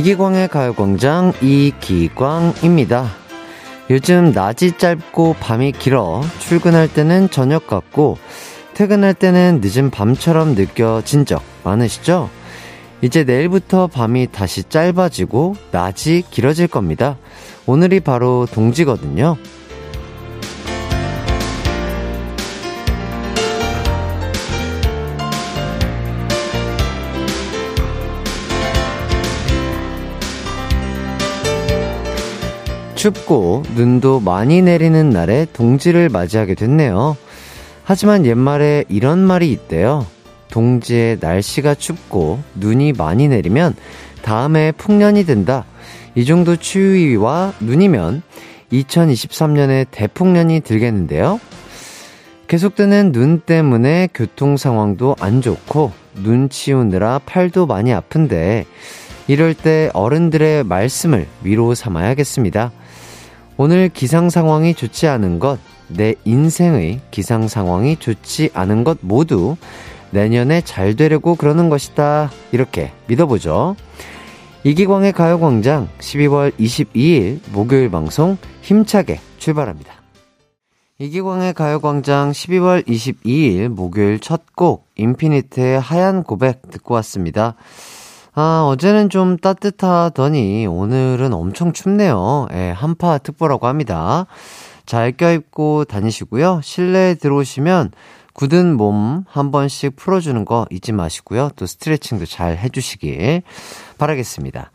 이기광의 가요광장 이기광입니다. 요즘 낮이 짧고 밤이 길어 출근할 때는 저녁 같고 퇴근할 때는 늦은 밤처럼 느껴진 적 많으시죠? 이제 내일부터 밤이 다시 짧아지고 낮이 길어질 겁니다. 오늘이 바로 동지거든요. 춥고 눈도 많이 내리는 날에 동지를 맞이하게 됐네요. 하지만 옛말에 이런 말이 있대요. 동지에 날씨가 춥고 눈이 많이 내리면 다음에 풍년이 된다. 이 정도 추위와 눈이면 2023년에 대풍년이 들겠는데요. 계속되는 눈 때문에 교통 상황도 안 좋고 눈 치우느라 팔도 많이 아픈데 이럴 때 어른들의 말씀을 위로 삼아야겠습니다. 오늘 기상 상황이 좋지 않은 것, 내 인생의 기상 상황이 좋지 않은 것 모두 내년에 잘 되려고 그러는 것이다. 이렇게 믿어보죠. 이기광의 가요광장 12월 22일 목요일 방송 힘차게 출발합니다. 이기광의 가요광장 12월 22일 목요일 첫 곡 인피니트의 하얀 고백 듣고 왔습니다. 아, 어제는 좀 따뜻하더니 오늘은 엄청 춥네요. 예, 한파 특보라고 합니다. 잘 껴입고 다니시고요. 실내에 들어오시면 굳은 몸 한 번씩 풀어주는 거 잊지 마시고요. 또 스트레칭도 잘 해주시길 바라겠습니다.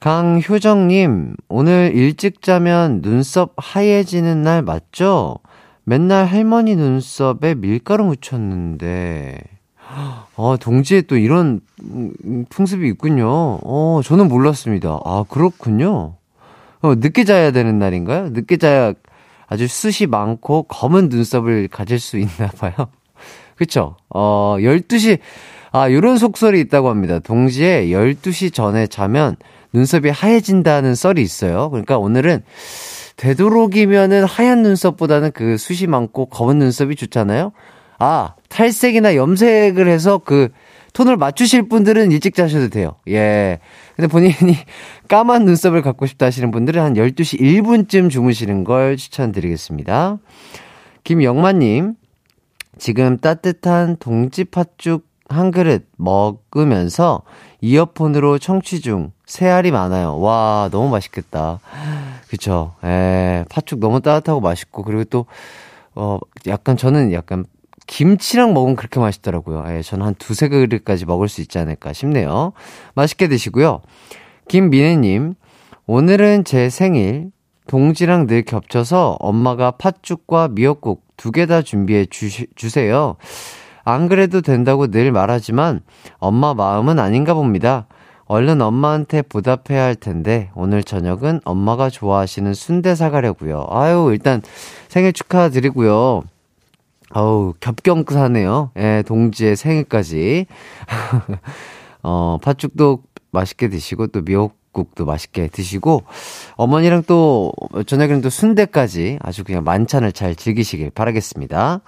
강효정님, 오늘 일찍 자면 눈썹 하얘지는 날 맞죠? 맨날 할머니 눈썹에 밀가루 묻혔는데, 아, 동지에 또 이런 풍습이 있군요. 어, 저는 몰랐습니다. 아, 그렇군요. 어, 늦게 자야 되는 날인가요? 늦게 자야 아주 숱이 많고 검은 눈썹을 가질 수 있나 봐요. 그쵸? 어, 12시, 아, 요런 속설이 있다고 합니다. 동지에 12시 전에 자면 눈썹이 하얘진다는 썰이 있어요. 그러니까 오늘은 되도록이면은 하얀 눈썹보다는 그 숱이 많고 검은 눈썹이 좋잖아요? 아, 탈색이나 염색을 해서 그 톤을 맞추실 분들은 일찍 자셔도 돼요. 예. 근데 본인이 까만 눈썹을 갖고 싶다 하시는 분들은 한 12시 1분쯤 주무시는 걸 추천드리겠습니다. 김영만님, 지금 따뜻한 동지 팥죽 한 그릇 먹으면서 이어폰으로 청취 중. 새알이 많아요. 와, 너무 맛있겠다. 그쵸. 에, 팥죽 너무 따뜻하고 맛있고, 그리고 또, 어, 약간 저는 약간 김치랑 먹으면 그렇게 맛있더라고요. 예, 저는 한 두세 그릇까지 먹을 수 있지 않을까 싶네요. 맛있게 드시고요. 김민혜님, 오늘은 제 생일, 동지랑 늘 겹쳐서 엄마가 팥죽과 미역국 두 개 다 준비해 주, 주세요. 안 그래도 된다고 늘 말하지만 엄마 마음은 아닌가 봅니다. 얼른 엄마한테 보답해야 할 텐데 오늘 저녁은 엄마가 좋아하시는 순대 사가려고요. 아유 일단 생일 축하드리고요. 어우, 겹경사네요. 예, 동지의 생일까지. 어, 팥죽도 맛있게 드시고, 또 미역국도 맛있게 드시고, 어머니랑 또, 저녁에는 또 순대까지 아주 그냥 만찬을 잘 즐기시길 바라겠습니다.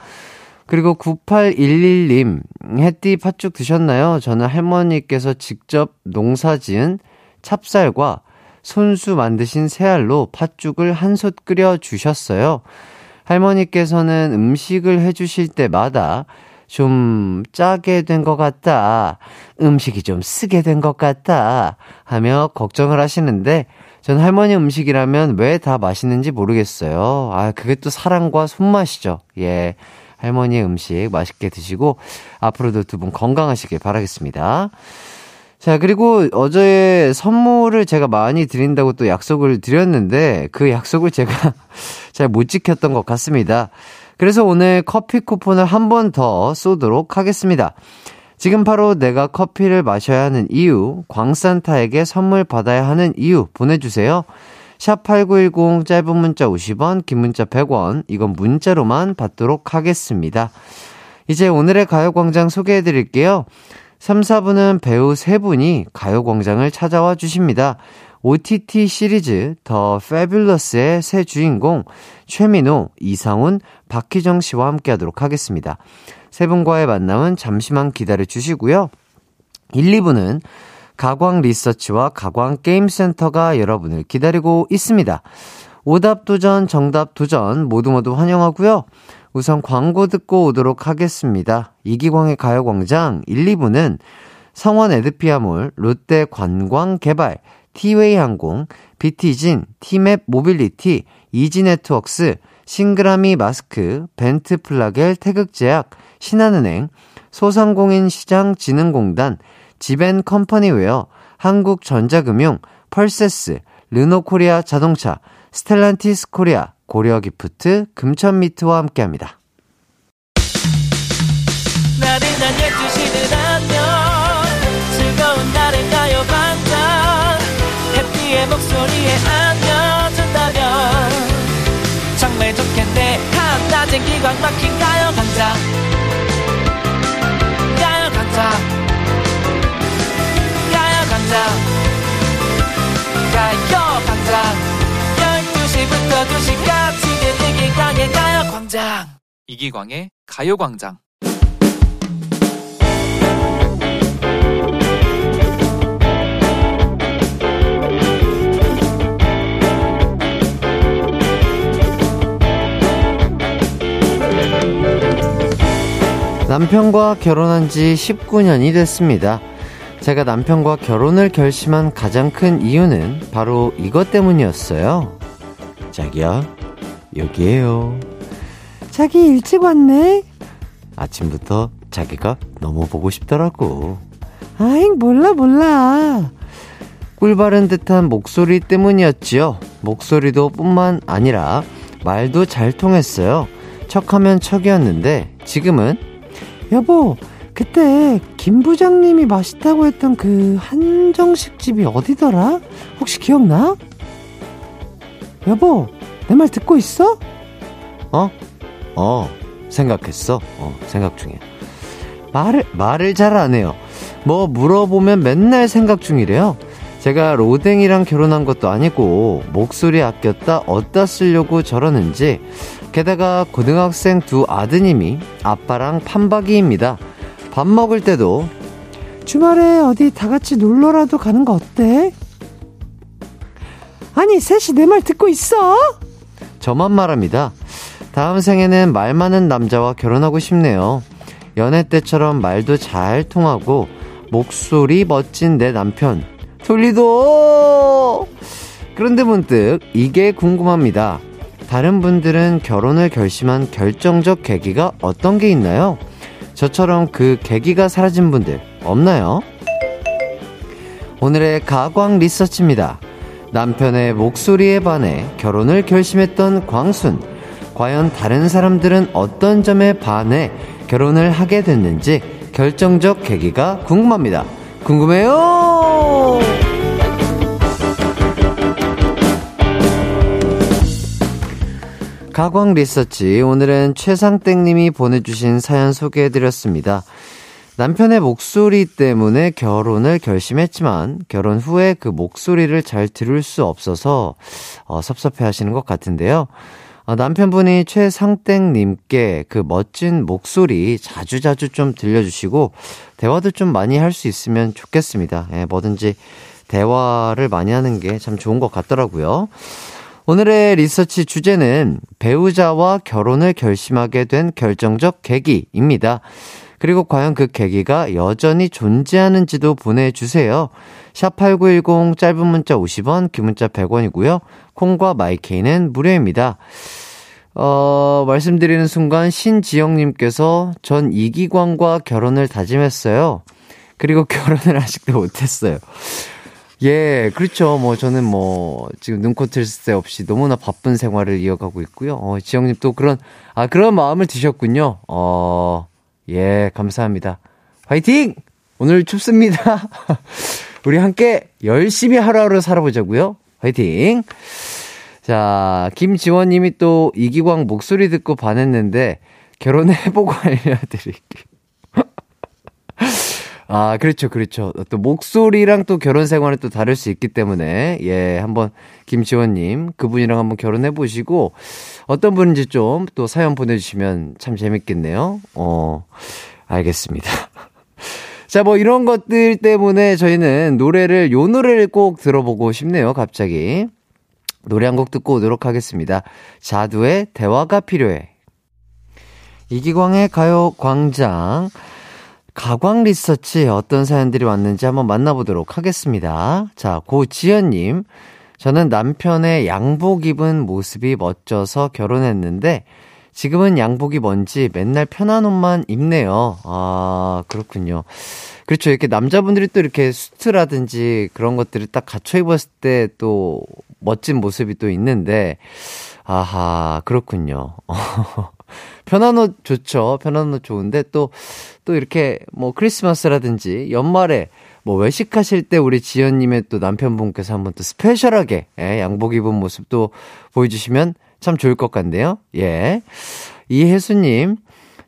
그리고 9811님, 햇띠 팥죽 드셨나요? 저는 할머니께서 직접 농사 지은 찹쌀과 손수 만드신 새알로 팥죽을 한 솥 끓여 주셨어요. 할머니께서는 음식을 해주실 때마다 좀 짜게 된 것 같다. 음식이 좀 쓰게 된 것 같다. 하며 걱정을 하시는데, 전 할머니 음식이라면 왜 다 맛있는지 모르겠어요. 아, 그게 또 사랑과 손맛이죠. 예. 할머니의 음식 맛있게 드시고, 앞으로도 두 분 건강하시길 바라겠습니다. 자, 그리고 어제 선물을 제가 많이 드린다고 또 약속을 드렸는데 그 약속을 제가 잘 못 지켰던 것 같습니다. 그래서 오늘 커피 쿠폰을 한 번 더 쏘도록 하겠습니다. 지금 바로 내가 커피를 마셔야 하는 이유, 광산타에게 선물 받아야 하는 이유 보내주세요. 샵8910 짧은 문자 50원, 긴 문자 100원, 이건 문자로만 받도록 하겠습니다. 이제 오늘의 가요광장 소개해 드릴게요. 3, 4분은 배우 3분이 가요광장을 찾아와 주십니다. OTT 시리즈 더 패뷸러스의 새 주인공 최민호, 이상훈, 박희정 씨와 함께 하도록 하겠습니다. 세 분과의 만남은 잠시만 기다려 주시고요. 1, 2부는 가광 리서치와 가광 게임센터가 여러분을 기다리고 있습니다. 오답 도전, 정답 도전 모두 모두 환영하고요. 우선 광고 듣고 오도록 하겠습니다. 이기광의 가요광장 1, 2부는 성원 에드피아몰, 롯데 관광 개발, 티웨이 항공, 비티진, 티맵 모빌리티, 이지네트웍스, 싱그라미 마스크, 벤트 플라겔 태극제약, 신한은행, 소상공인 시장 진흥공단, 지벤 컴퍼니웨어, 한국전자금융, 펄세스, 르노코리아 자동차, 스텔란티스 코리아, 고려 기프트, 금천미트와 함께합니다. 나른한 12시는 안녕. 즐거운 날을 가요 반짝 해피의 목소리에 안겨준다면. 정말 좋겠네. 한낮엔 기광 막힌 가요 광장 가요 광장 가요 강장 12시부터 2시까지 이기광의 가요광장 이기광의 가요광장 남편과 결혼한 지 19년이 됐습니다. 제가 남편과 결혼을 결심한 가장 큰 이유는 바로 이것 때문이었어요. 자기야, 여기에요. 자기 일찍 왔네? 아침부터 자기가 너무 보고 싶더라고. 아잉, 몰라, 몰라. 꿀바른 듯한 목소리 때문이었지요. 목소리도 뿐만 아니라 말도 잘 통했어요. 척하면 척이었는데 지금은 여보 그때 김 부장님이 맛있다고 했던 그 한정식 집이 어디더라? 혹시 기억나? 여보, 내 말 듣고 있어? 어? 어, 생각했어. 어, 생각 중이야. 말을, 말을 잘 안 해요. 뭐 물어보면 맨날 생각 중이래요. 제가 로댕이랑 결혼한 것도 아니고 목소리 아꼈다 어디다 쓰려고 저러는지 게다가 고등학생 두 아드님이 아빠랑 판박이입니다. 밥 먹을 때도 주말에 어디 다 같이 놀러라도 가는 거 어때? 아니, 셋이 내 말 듣고 있어? 저만 말합니다. 다음 생에는 말 많은 남자와 결혼하고 싶네요. 연애 때처럼 말도 잘 통하고 목소리 멋진 내 남편. 돌리도! 그런데 문득 이게 궁금합니다. 다른 분들은 결혼을 결심한 결정적 계기가 어떤 게 있나요? 저처럼 그 계기가 사라진 분들 없나요? 오늘의 가광 리서치입니다. 남편의 목소리에 반해 결혼을 결심했던 광순. 과연 다른 사람들은 어떤 점에 반해 결혼을 하게 됐는지 결정적 계기가 궁금합니다. 궁금해요! 가광 리서치. 오늘은 최상땡님이 보내주신 사연 소개해드렸습니다. 남편의 목소리 때문에 결혼을 결심했지만 결혼 후에 그 목소리를 잘 들을 수 없어서 어, 섭섭해 하시는 것 같은데요. 어, 남편분이 최상땡님께 그 멋진 목소리 자주자주 좀 들려주시고 대화도 좀 많이 할 수 있으면 좋겠습니다. 예, 뭐든지 대화를 많이 하는 게 참 좋은 것 같더라고요. 오늘의 리서치 주제는 배우자와 결혼을 결심하게 된 결정적 계기입니다. 그리고 과연 그 계기가 여전히 존재하는지도 보내주세요. 샵8910 짧은 문자 50원, 긴 문자 100원이고요. 콩과 마이케이는 무료입니다. 어, 말씀드리는 순간 신지영님께서 전 이기광과 결혼을 다짐했어요. 그리고 결혼을 아직도 못했어요. 예, 그렇죠. 뭐 저는 뭐 지금 눈코 틀새 없이 너무나 바쁜 생활을 이어가고 있고요. 어, 지영님 또 그런 아 그런 마음을 드셨군요. 어, 예, 감사합니다. 화이팅! 오늘 춥습니다. 우리 함께 열심히 하루하루 살아보자고요. 화이팅! 자, 김지원 님이 또 이기광 목소리 듣고 반했는데 결혼해보고 알려드릴게요. 아, 그렇죠, 그렇죠. 또 목소리랑 또 결혼 생활은 또 다를 수 있기 때문에, 예, 한번 김지원님, 그분이랑 한번 결혼해보시고, 어떤 분인지 좀 또 사연 보내주시면 참 재밌겠네요. 어, 알겠습니다. 자, 뭐 이런 것들 때문에 저희는 노래를, 요 노래를 꼭 들어보고 싶네요, 갑자기. 노래 한 곡 듣고 오도록 하겠습니다. 자두의 대화가 필요해. 이기광의 가요 광장. 가광 리서치 어떤 사연들이 왔는지 한번 만나보도록 하겠습니다. 자, 고지연님. 저는 남편의 양복 입은 모습이 멋져서 결혼했는데, 지금은 양복이 뭔지 맨날 편한 옷만 입네요. 아, 그렇군요. 그렇죠. 이렇게 남자분들이 또 이렇게 수트라든지 그런 것들을 딱 갖춰 입었을 때 또 멋진 모습이 또 있는데, 아하, 그렇군요. 편한 옷 좋죠. 편한 옷 좋은데 또, 또 이렇게 뭐 크리스마스라든지 연말에 뭐 외식하실 때 우리 지연님의 또 남편분께서 한번 또 스페셜하게 예, 양복 입은 모습도 보여주시면 참 좋을 것 같네요. 예. 이혜수님,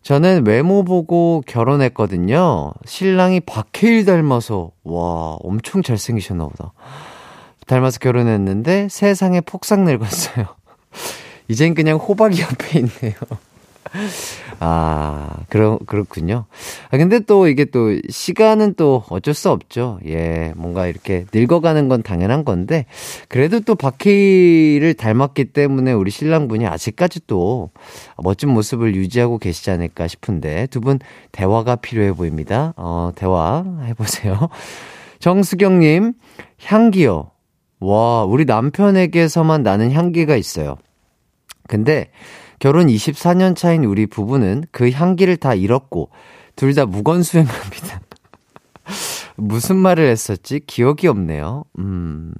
저는 외모 보고 결혼했거든요. 신랑이 박해일 닮아서, 와, 엄청 잘생기셨나 보다. 닮아서 결혼했는데 세상에 폭삭 늙었어요. 이젠 그냥 호박이 옆에 있네요. 아, 그러, 그렇군요. 아, 근데 또 이게 또 시간은 또 어쩔 수 없죠. 예, 뭔가 이렇게 늙어가는 건 당연한 건데, 그래도 또 박해일을 닮았기 때문에 우리 신랑분이 아직까지 또 멋진 모습을 유지하고 계시지 않을까 싶은데, 두 분 대화가 필요해 보입니다. 어, 대화 해보세요. 정수경님, 향기요. 와, 우리 남편에게서만 나는 향기가 있어요. 근데 결혼 24년 차인 우리 부부는 그 향기를 다 잃었고 둘 다 무건수행합니다. 무슨 말을 했었지? 기억이 없네요. 음,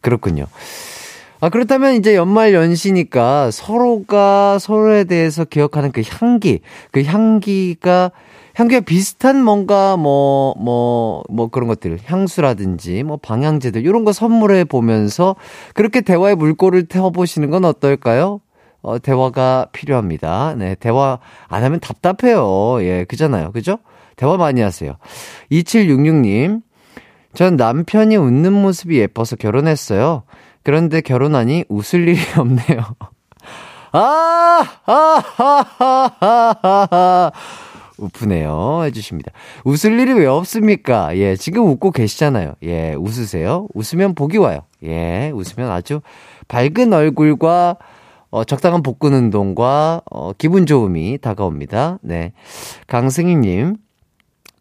그렇군요. 아, 그렇다면 이제 연말 연시니까 서로가 서로에 대해서 기억하는 그 향기, 그 향기가, 향기가 비슷한 뭔가 뭐, 뭐, 뭐 그런 것들, 향수라든지 뭐 방향제들, 이런 거 선물해 보면서 그렇게 대화의 물꼬를 태워보시는 건 어떨까요? 어, 대화가 필요합니다. 네, 대화 안 하면 답답해요. 예, 그잖아요. 그죠? 대화 많이 하세요. 2766님, 전 남편이 웃는 모습이 예뻐서 결혼했어요. 그런데 결혼하니 웃을 일이 없네요. 아, 아, 하, 하, 하, 하, 하. 우프네요. 해주십니다. 웃을 일이 왜 없습니까? 예, 지금 웃고 계시잖아요. 예, 웃으세요. 웃으면 복이 와요. 예, 웃으면 아주 밝은 얼굴과 어, 적당한 복근 운동과 어, 기분 좋음이 다가옵니다. 네. 강승희님,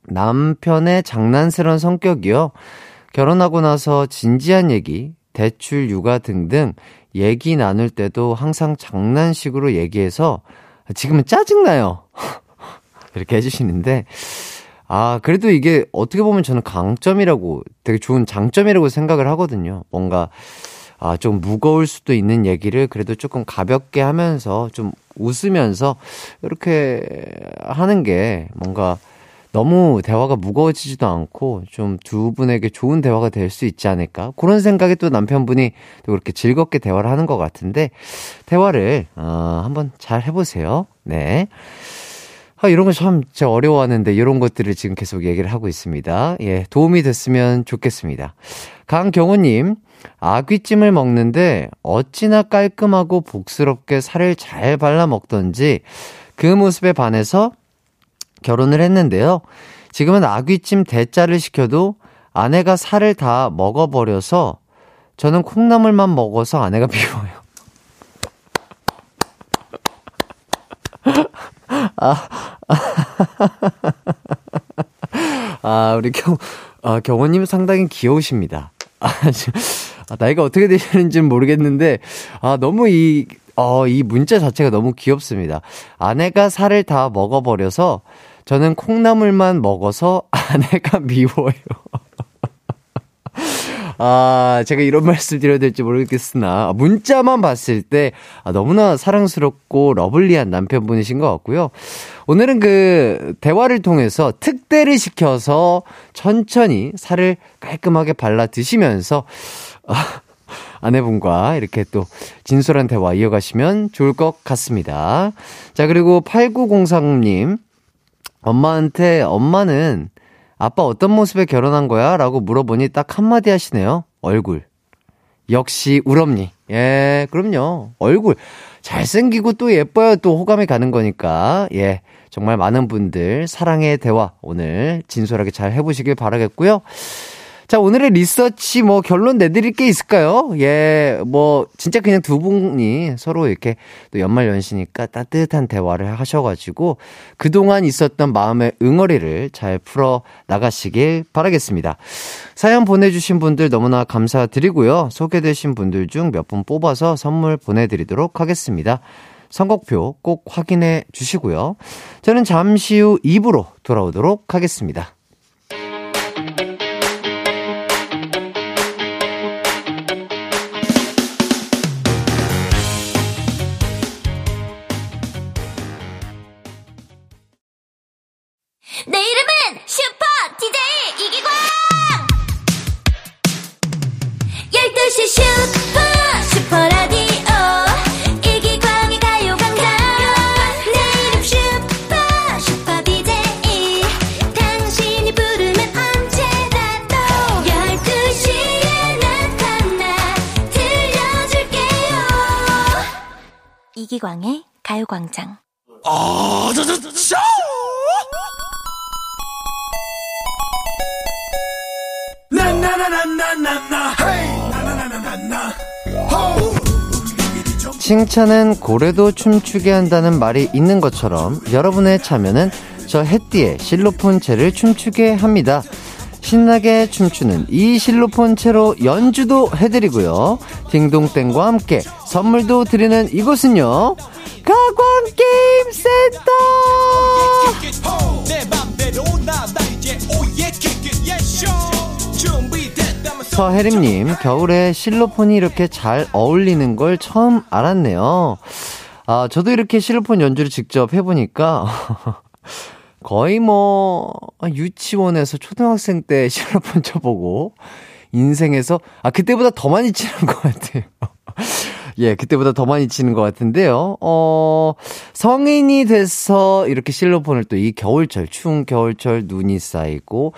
남편의 장난스러운 성격이요. 결혼하고 나서 진지한 얘기, 대출, 육아 등등 얘기 나눌 때도 항상 장난식으로 얘기해서 지금은 짜증나요. 이렇게 해주시는데, 아, 그래도 이게 어떻게 보면 저는 강점이라고, 되게 좋은 장점이라고 생각을 하거든요. 뭔가, 아, 좀 무거울 수도 있는 얘기를 그래도 조금 가볍게 하면서 좀 웃으면서 이렇게 하는 게 뭔가 너무 대화가 무거워지지도 않고 좀 두 분에게 좋은 대화가 될 수 있지 않을까 그런 생각에 또 남편분이 또 그렇게 즐겁게 대화를 하는 것 같은데 대화를 어, 한번 잘 해보세요. 네. 아, 이런 거참 진짜 어려워하는데 이런 것들을 지금 계속 얘기를 하고 있습니다. 예, 도움이 됐으면 좋겠습니다. 강경호님, 아귀찜을 먹는데 어찌나 깔끔하고 복스럽게 살을 잘 발라 먹던지 그 모습에 반해서 결혼을 했는데요. 지금은 아귀찜 대짜를 시켜도 아내가 살을 다 먹어버려서 저는 콩나물만 먹어서 아내가 미워요. 아, 아, 우리 경, 아, 경호님 상당히 귀여우십니다. 아, 아, 나이가 어떻게 되시는지는 모르겠는데, 아, 너무 이, 어, 이 문자 자체가 너무 귀엽습니다. 아내가 살을 다 먹어버려서 저는 콩나물만 먹어서 아내가 미워요. 아, 제가 이런 말씀 드려야 될지 모르겠으나, 문자만 봤을 때, 아, 너무나 사랑스럽고 러블리한 남편분이신 것 같고요. 오늘은 그, 대화를 통해서 특대를 시켜서 천천히 살을 깔끔하게 발라 드시면서, 아, 아내분과 이렇게 또 진솔한 대화 이어가시면 좋을 것 같습니다. 자, 그리고 8903님, 엄마한테 엄마는 아빠 어떤 모습에 결혼한 거야? 라고 물어보니 딱 한마디 하시네요. 얼굴. 역시 우럽니. 예, 그럼요. 얼굴 잘생기고 또 예뻐야 또 호감이 가는 거니까. 예. 정말 많은 분들 사랑의 대화 오늘 진솔하게 잘 해보시길 바라겠고요. 자, 오늘의 리서치 뭐 결론 내드릴 게 있을까요? 예, 뭐, 진짜 그냥 두 분이 서로 이렇게 또 연말 연시니까 따뜻한 대화를 하셔가지고 그동안 있었던 마음의 응어리를 잘 풀어 나가시길 바라겠습니다. 사연 보내주신 분들 너무나 감사드리고요. 소개되신 분들 중 몇 분 뽑아서 선물 보내드리도록 하겠습니다. 선곡표 꼭 확인해 주시고요. 저는 잠시 후 2부로 돌아오도록 하겠습니다. 가요광장 아, 저, 저, 저! 칭찬은 고래도 춤추게 한다는 말이 있는 것처럼 여러분의 참여는 저 햇띠의 실로폰 채를 춤추게 합니다. 신나게 춤추는 이 실로폰 채로 연주도 해드리고요. 딩동땡과 함께 선물도 드리는 이곳은요. 가광게임센터! 서혜림님, 겨울에 실로폰이 이렇게 잘 어울리는 걸 처음 알았네요. 아, 저도 이렇게 실로폰 연주를 직접 해보니까, 거의 뭐, 유치원에서 초등학생 때 실로폰 쳐보고, 인생에서, 아, 그때보다 더 많이 치는 것 같아요. 예, 그때보다 더 많이 치는 것 같은데요. 어, 성인이 돼서 이렇게 실로폰을 또 이 겨울철, 추운 겨울철 눈이 쌓이고,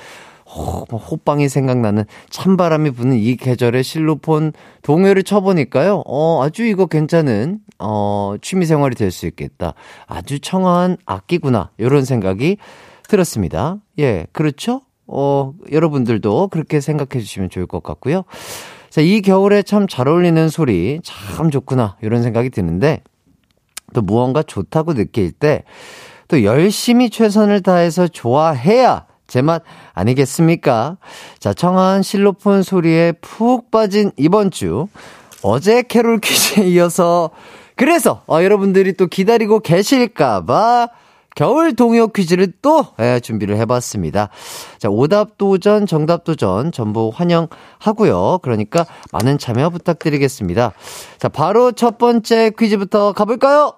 호, 뭐 호빵이 생각나는 찬바람이 부는 이 계절에 실로폰 동요를 쳐보니까요, 어, 아주 이거 괜찮은, 어, 취미생활이 될 수 있겠다. 아주 청아한 악기구나. 이런 생각이 들었습니다. 예, 그렇죠? 어, 여러분들도 그렇게 생각해 주시면 좋을 것 같고요. 자, 이 겨울에 참 잘 어울리는 소리 참 좋구나. 이런 생각이 드는데, 또 무언가 좋다고 느낄 때, 또 열심히 최선을 다해서 좋아해야 제 맛 아니겠습니까? 자, 청한 실로폰 소리에 푹 빠진 이번 주, 어제 캐롤 퀴즈에 이어서, 그래서, 어, 여러분들이 또 기다리고 계실까봐, 겨울 동요 퀴즈를 또 예, 준비를 해봤습니다. 자, 오답 도전, 정답 도전 전부 환영하고요. 그러니까 많은 참여 부탁드리겠습니다. 자, 바로 첫 번째 퀴즈부터 가볼까요?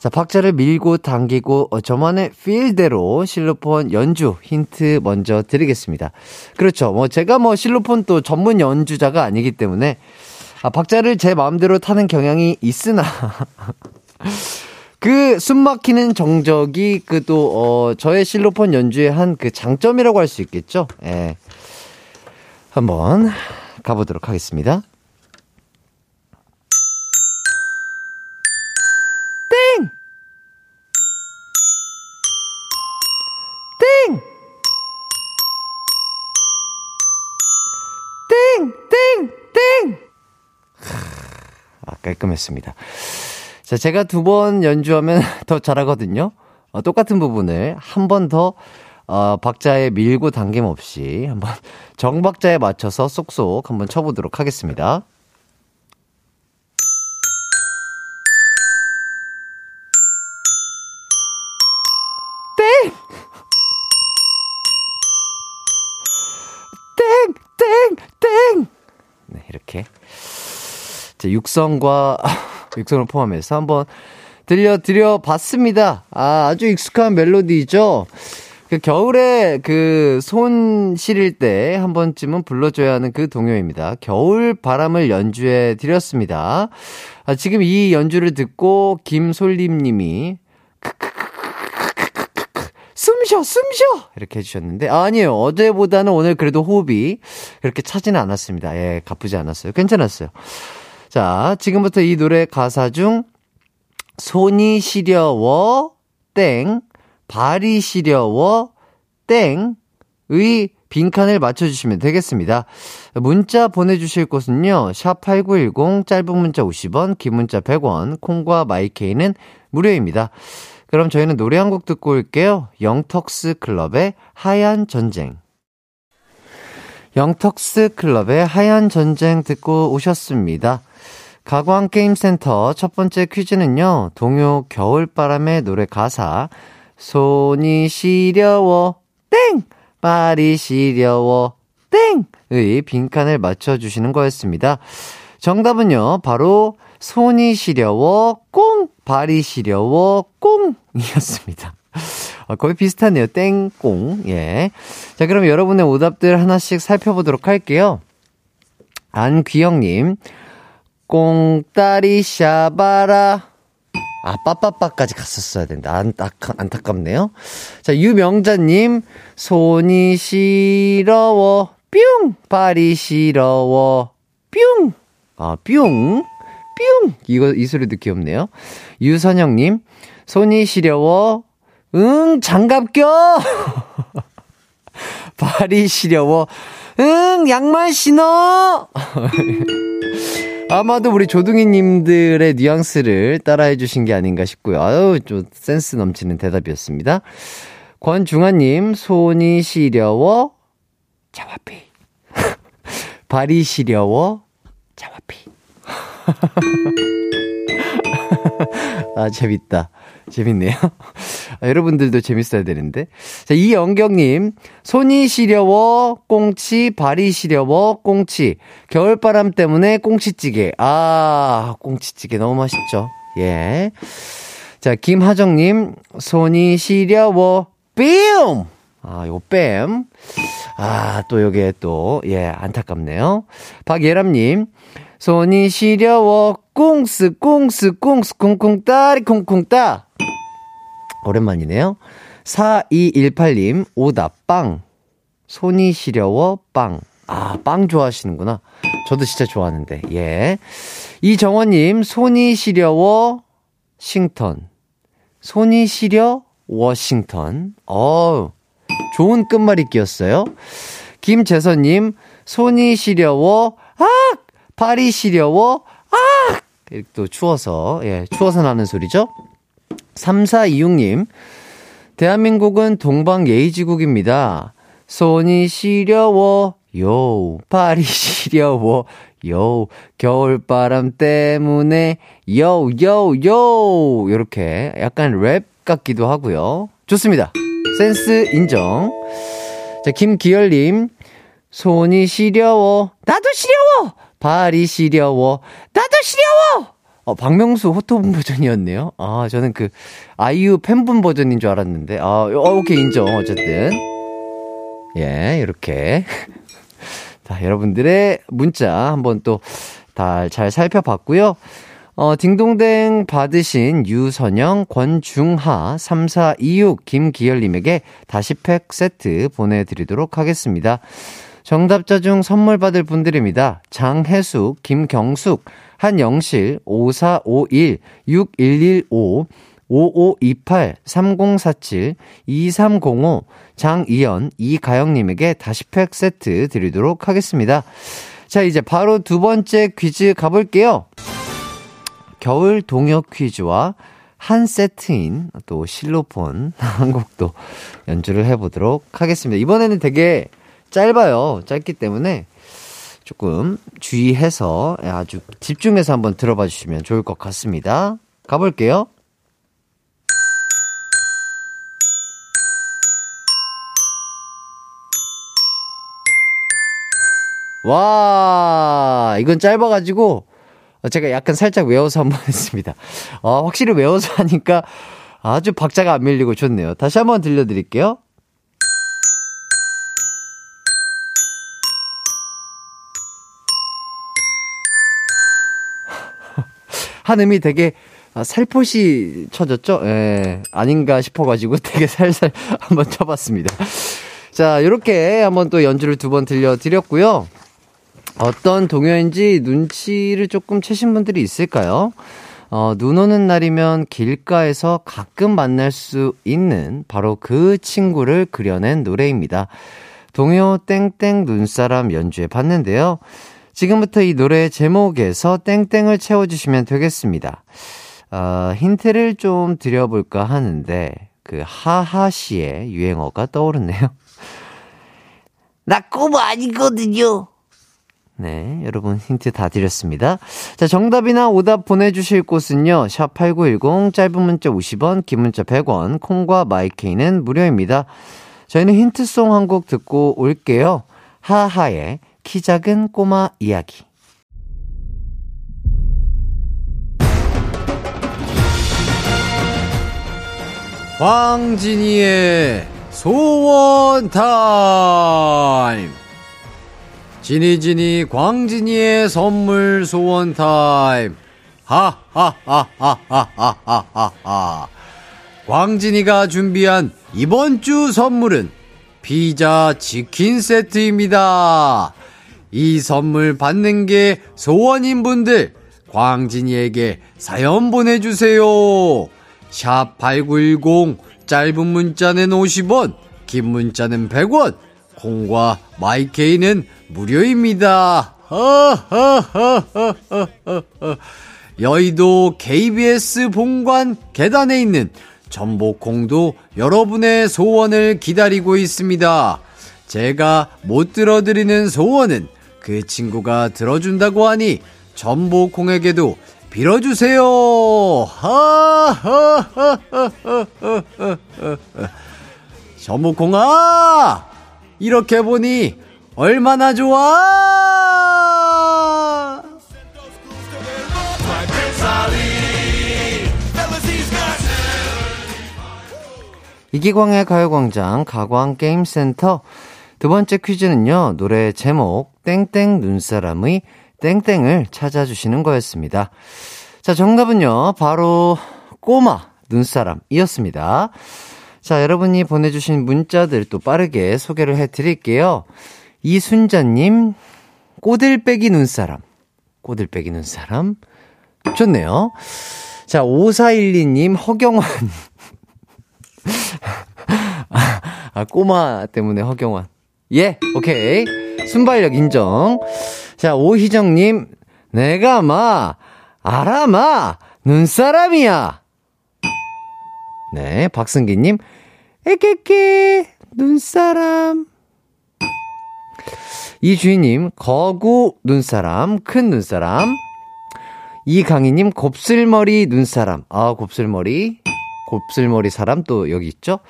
자, 박자를 밀고 당기고 어, 저만의 필대로 실로폰 연주 힌트 먼저 드리겠습니다. 그렇죠. 뭐 제가 뭐 실로폰 또 전문 연주자가 아니기 때문에 아, 박자를 제 마음대로 타는 경향이 있으나 그 숨막히는 정적이 그 또 어, 저의 실로폰 연주의 한 그 장점이라고 할 수 있겠죠. 예. 한번 가보도록 하겠습니다. 땡! 땡! 땡! 땡! 땡! 아, 깔끔했습니다. 자, 제가 두 번 연주하면 더 잘하거든요. 어, 똑같은 부분을 한 번 더, 어, 박자에 밀고 당김 없이 한번 정박자에 맞춰서 쏙쏙 한번 쳐보도록 하겠습니다. 자, 육성과 육성을 포함해서 한번 들려드려 봤습니다. 아, 아주 익숙한 멜로디죠? 그 겨울에 그 손 시릴 때 한 번쯤은 불러줘야 하는 그 동요입니다. 겨울 바람을 연주해 드렸습니다. 아, 지금 이 연주를 듣고 김솔림 님이 숨 쉬어, 숨 쉬어! 이렇게 해주셨는데, 아, 아니에요. 어제보다는 오늘 그래도 호흡이 그렇게 차지는 않았습니다. 예, 가쁘지 않았어요. 괜찮았어요. 자, 지금부터 이 노래 가사 중 손이 시려워 땡 발이 시려워 땡의 빈칸을 맞춰주시면 되겠습니다. 문자 보내주실 곳은요, 샵8910, 짧은 문자 50원, 긴 문자 100원, 콩과 마이케이는 무료입니다. 그럼 저희는 노래 한 곡 듣고 올게요. 영턱스 클럽의 하얀 전쟁. 영턱스 클럽의 하얀 전쟁 듣고 오셨습니다. 가광 게임센터 첫 번째 퀴즈는요, 동요 겨울바람의 노래 가사, 손이 시려워, 땡! 발이 시려워, 땡! 의 빈칸을 맞춰주시는 거였습니다. 정답은요, 바로 손이 시려워, 꽁! 발이 시려워, 꽁! 이었습니다. 아, 거의 비슷하네요. 땡꽁. 예. 자, 그럼 여러분의 오답들 하나씩 살펴보도록 할게요. 안귀영님, 꽁따리 샤바라. 아, 빠빠빠까지 갔었어야 된다. 안, 아, 안타깝네요. 자, 유명자님, 손이 시러워, 뿅! 발이 시러워, 뿅! 아, 뿅! 뿅! 이거, 이 소리도 귀엽네요. 유선영님, 손이 시려워, 응, 장갑 껴! 발이 시려워, 응, 양말 신어! 아마도 우리 조둥이님들의 뉘앙스를 따라해 주신 게 아닌가 싶고요. 아유, 좀 센스 넘치는 대답이었습니다. 권중아님, 손이 시려워, 자와피. 발이 시려워, 자와피. 아, 재밌다. 재밌네요. 아, 여러분들도 재밌어야 되는데. 자, 이영경님, 손이 시려워, 꽁치, 발이 시려워, 꽁치. 겨울바람 때문에 꽁치찌개. 아, 꽁치찌개 너무 맛있죠. 예. 자, 김하정님, 손이 시려워, 삐움! 아, 요 뺨. 아, 또 요게 또, 예, 안타깝네요. 박예람님, 손이 시려워, 꽁스, 꽁스, 꽁스, 콩콩 따리, 콩콩 따. 오랜만이네요. 4218님, 오다, 빵. 손이 시려워, 빵. 아, 빵 좋아하시는구나. 저도 진짜 좋아하는데, 예. 이정원님, 손이 시려워, 싱턴. 손이 시려, 워싱턴. 어 좋은 끝말잇기였어요. 김재선님, 손이 시려워, 아! 발이 시려워, 아! 또 추워서, 예, 추워서 나는 소리죠? 3426님, 대한민국은 동방 예의지국입니다. 손이 시려워, 요, 발이 시려워, 요, 겨울바람 때문에, 요, 요, 요, 요렇게 약간 랩 같기도 하고요. 좋습니다. 센스 인정. 자, 김기열님, 손이 시려워, 나도 시려워! 발이 시려워, 나도 시려워! 어, 박명수 호토분 버전이었네요. 아, 저는 그, 아이유 팬분 버전인 줄 알았는데, 아, 어, 오케이, 인정, 어쨌든. 예, 이렇게. 자, 여러분들의 문자 한번 또 다 잘 살펴봤고요. 어, 딩동댕 받으신 유선영, 권중하, 3426, 김기열님에게 다시 팩 세트 보내드리도록 하겠습니다. 정답자 중 선물 받을 분들입니다. 장혜숙, 김경숙, 한영실, 5451, 6115, 5528, 3047, 2305, 장이연, 이가영님에게 다시 팩 세트 드리도록 하겠습니다. 자, 이제 바로 두 번째 퀴즈 가볼게요. 겨울 동요 퀴즈와 한 세트인 또 실로폰 한 곡도 연주를 해보도록 하겠습니다. 이번에는 되게 짧아요. 짧기 때문에 조금 주의해서 아주 집중해서 한번 들어봐 주시면 좋을 것 같습니다. 가볼게요. 와, 이건 짧아가지고, 제가 약간 살짝 외워서 한번 했습니다. 어, 확실히 외워서 하니까 아주 박자가 안 밀리고 좋네요. 다시 한번 들려드릴게요. 한음이 되게 아, 살포시 쳐졌죠? 예, 아닌가 싶어가지고 되게 살살 한번 쳐봤습니다. 자, 이렇게 한번 또 연주를 두 번 들려드렸고요. 어떤 동요인지 눈치를 조금 채신 분들이 있을까요? 어, 눈 오는 날이면 길가에서 가끔 만날 수 있는 바로 그 친구를 그려낸 노래입니다. 동요 땡땡 눈사람 연주해 봤는데요. 지금부터 이 노래 제목에서 땡땡을 채워주시면 되겠습니다. 어, 힌트를 좀 드려볼까 하는데, 그 하하 씨의 유행어가 떠오르네요. 나 꼬마 아니거든요. 네, 여러분 힌트 다 드렸습니다. 자, 정답이나 오답 보내주실 곳은요. 샵 8910, 짧은 문자 50원, 긴 문자 100원, 콩과 마이케이는 무료입니다. 저희는 힌트송 한 곡 듣고 올게요. 하하의 키 작은 꼬마 이야기. 왕진이의 소원 타임! 진이 진이 광진이의 선물 소원 타임! 하하하하하하하! 광진이가 준비한 이번 주 선물은 피자 치킨 세트입니다. 이 선물 받는 게 소원인 분들 광진이에게 사연 보내주세요. 샵 8910 짧은 문자는 50원 긴 문자는 100원 콩과 마이케이는 무료입니다. 여의도 KBS 본관 계단에 있는 전복콩도 여러분의 소원을 기다리고 있습니다. 제가 못 들어드리는 소원은 그 친구가 들어준다고 하니 전복콩에게도 빌어주세요. 전복콩아, 이렇게 보니 얼마나 좋아! 이기광의 가요광장 가광게임센터 두 번째 퀴즈는요, 노래 제목, 땡땡 눈사람의 땡땡을 찾아주시는 거였습니다. 자, 정답은요, 바로 꼬마 눈사람이었습니다. 자, 여러분이 보내주신 문자들 또 빠르게 소개를 해드릴게요. 이순자님, 꼬들빼기 눈사람. 꼬들빼기 눈사람. 좋네요. 자, 5412님, 허경환. 아, 꼬마 때문에 허경환. 예, 오케이. 순발력 인정. 자, 오희정님, 내가 마, 알아 마, 눈사람이야. 네, 박승기님, 에깨깨, 눈사람. 이주인님, 거구 눈사람, 큰 눈사람. 이강희님, 곱슬머리 눈사람. 아, 곱슬머리. 곱슬머리 사람 또 여기 있죠?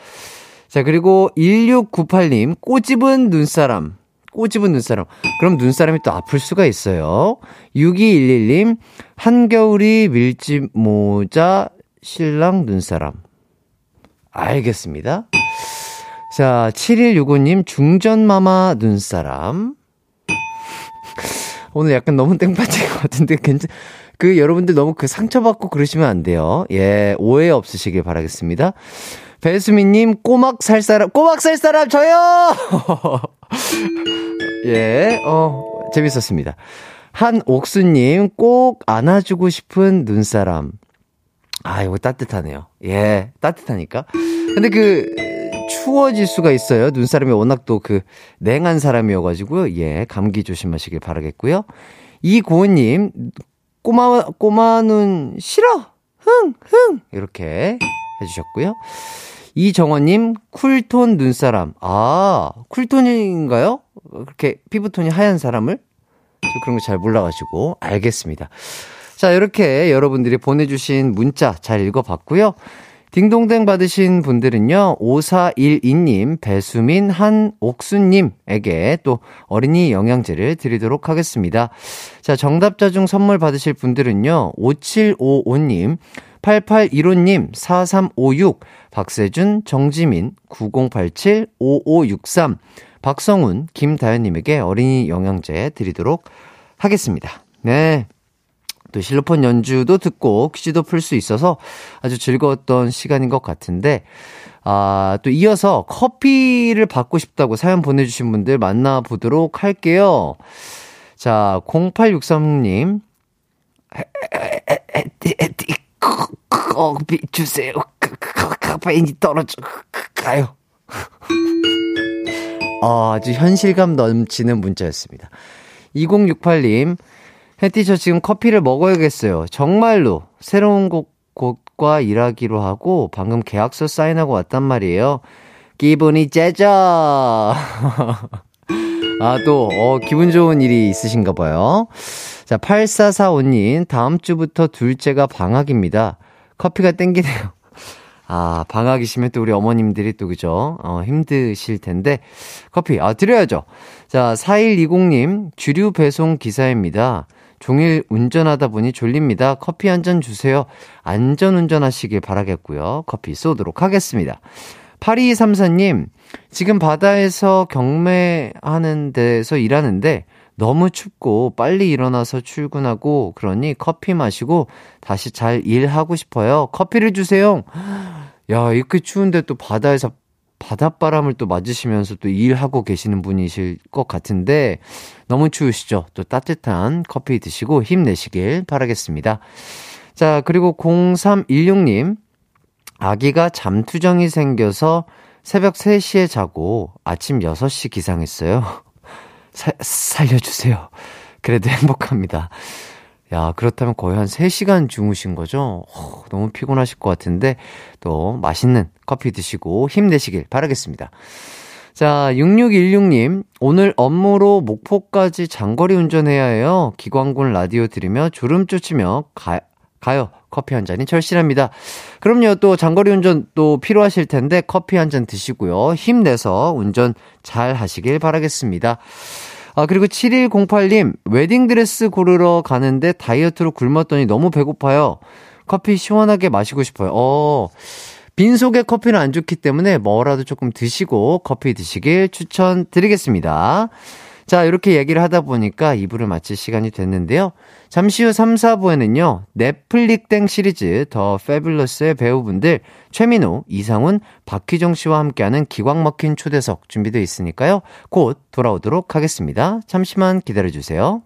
자, 그리고 1698님, 꼬집은 눈사람. 꼬집은 눈사람. 그럼 눈사람이 또 아플 수가 있어요. 6211님, 한겨울이 밀짚 모자, 신랑 눈사람. 알겠습니다. 자, 7165님, 중전마마 눈사람. 오늘 약간 너무 땡빠진 것 같은데, 괜찮, 그, 여러분들 너무 그 상처받고 그러시면 안 돼요. 예, 오해 없으시길 바라겠습니다. 배수민님, 꼬막 살 사람, 꼬막 살 사람 저요! 예, 어, 재밌었습니다. 한옥수님, 꼭 안아주고 싶은 눈사람. 아, 이거 따뜻하네요. 예, 따뜻하니까. 근데 그, 추워질 수가 있어요. 눈사람이 워낙 또 그, 냉한 사람이어가지고요. 예, 감기 조심하시길 바라겠고요. 이고은님, 꼬마, 꼬마 눈 싫어! 흥! 흥! 이렇게 해주셨고요. 이정원님, 쿨톤 눈사람. 아, 쿨톤인가요? 그렇게 피부톤이 하얀 사람을? 저 그런 거 잘 몰라가지고. 알겠습니다. 자, 이렇게 여러분들이 보내주신 문자 잘 읽어봤고요. 딩동댕 받으신 분들은요, 5412님, 배수민, 한옥수님에게 또 어린이 영양제를 드리도록 하겠습니다. 자, 정답자 중 선물 받으실 분들은요, 5755님, 8815님, 4356, 박세준, 정지민, 9087, 5563, 박성훈, 김다현님에게 어린이 영양제 드리도록 하겠습니다. 네. 또 실로폰 연주도 듣고 퀴즈도 풀 수 있어서 아주 즐거웠던 시간인 것 같은데, 아, 또 이어서 커피를 받고 싶다고 사연 보내주신 분들 만나보도록 할게요. 자, 0863님. 에띠, 커피 주세요. 카페인이 떨어져 가요. 어, 아주 현실감 넘치는 문자였습니다. 2068님, 혜띠 저 지금 커피를 먹어야겠어요. 정말로 새로운 곳, 곳과 일하기로 하고 방금 계약서 사인하고 왔단 말이에요. 기분이 째져. 아, 또, 어, 기분 좋은 일이 있으신가 봐요. 자, 8445님, 다음 주부터 둘째가 방학입니다. 커피가 땡기네요. 아, 방학이시면 또 우리 어머님들이 또 그죠? 어, 힘드실 텐데. 커피, 아, 드려야죠. 자, 4120님, 주류 배송 기사입니다. 종일 운전하다 보니 졸립니다. 커피 한 잔 주세요. 안전 운전하시길 바라겠고요. 커피 쏘도록 하겠습니다. 8234님, 지금 바다에서 경매하는 데서 일하는데 너무 춥고 빨리 일어나서 출근하고 그러니 커피 마시고 다시 잘 일하고 싶어요. 커피를 주세요. 야, 이렇게 추운데 또 바다에서 바닷바람을 또 맞으시면서 또 일하고 계시는 분이실 것 같은데 너무 추우시죠? 또 따뜻한 커피 드시고 힘내시길 바라겠습니다. 자, 그리고 0316님. 아기가 잠투정이 생겨서 새벽 3시에 자고 아침 6시 기상했어요. 사, 살려주세요. 그래도 행복합니다. 야, 그렇다면 거의 한 3시간 주무신 거죠? 어, 너무 피곤하실 것 같은데, 또 맛있는 커피 드시고 힘내시길 바라겠습니다. 자, 6616님, 오늘 업무로 목포까지 장거리 운전해야 해요. 기광군 라디오 들으며 졸음 쫓으며 가, 가요. 커피 한 잔이 절실합니다. 그럼요, 또 장거리 운전 또 필요하실 텐데 커피 한 잔 드시고요. 힘내서 운전 잘 하시길 바라겠습니다. 아, 그리고 7108님, 웨딩드레스 고르러 가는데 다이어트로 굶었더니 너무 배고파요. 커피 시원하게 마시고 싶어요. 어, 빈속에 커피는 안 좋기 때문에 뭐라도 조금 드시고 커피 드시길 추천드리겠습니다. 자, 이렇게 얘기를 하다 보니까 2부를 마칠 시간이 됐는데요. 잠시 후 3, 4부에는요, 넷플릭땡 시리즈 더 페블러스의 배우분들 최민호, 이상훈, 박희정 씨와 함께하는 기광 막힌 초대석 준비되어 있으니까요. 곧 돌아오도록 하겠습니다. 잠시만 기다려주세요.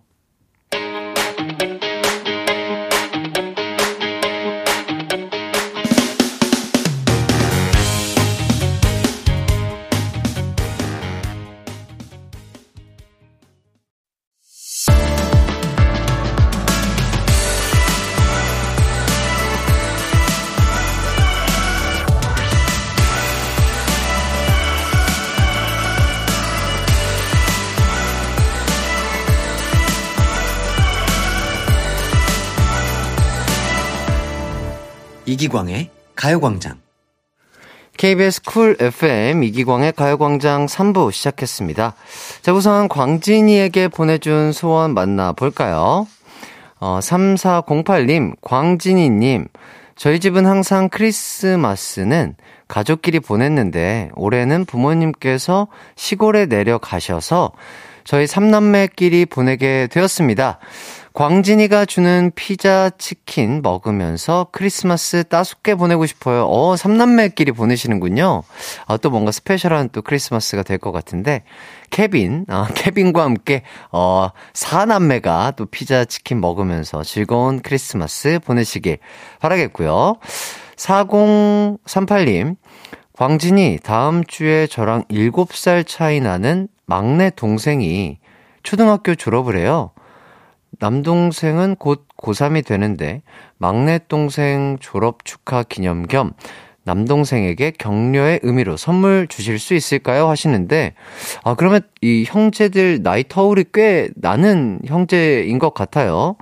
이기광의 가요광장. KBS 쿨 FM 이기광의 가요광장 3부 시작했습니다. 자, 우선 광진이에게 보내준 소원 만나볼까요? 어, 3408님, 광진이님, 저희 집은 항상 크리스마스는 가족끼리 보냈는데 올해는 부모님께서 시골에 내려가셔서 저희 삼남매끼리 보내게 되었습니다. 광진이가 주는 피자 치킨 먹으면서 크리스마스 따숩게 보내고 싶어요. 어, 삼남매끼리 보내시는군요. 아, 또 뭔가 스페셜한 또 크리스마스가 될 것 같은데, 케빈, 아, 케빈과 함께, 어, 사남매가 또 피자 치킨 먹으면서 즐거운 크리스마스 보내시길 바라겠고요. 4038님, 광진이 다음 주에 저랑 7살 차이 나는 막내 동생이 초등학교 졸업을 해요. 남동생은 곧 고3이 되는데 막내 동생 졸업 축하 기념 겸 남동생에게 격려의 의미로 선물 주실 수 있을까요? 하시는데, 아, 그러면 이 형제들 나이 터울이 꽤 나는 형제인 것 같아요.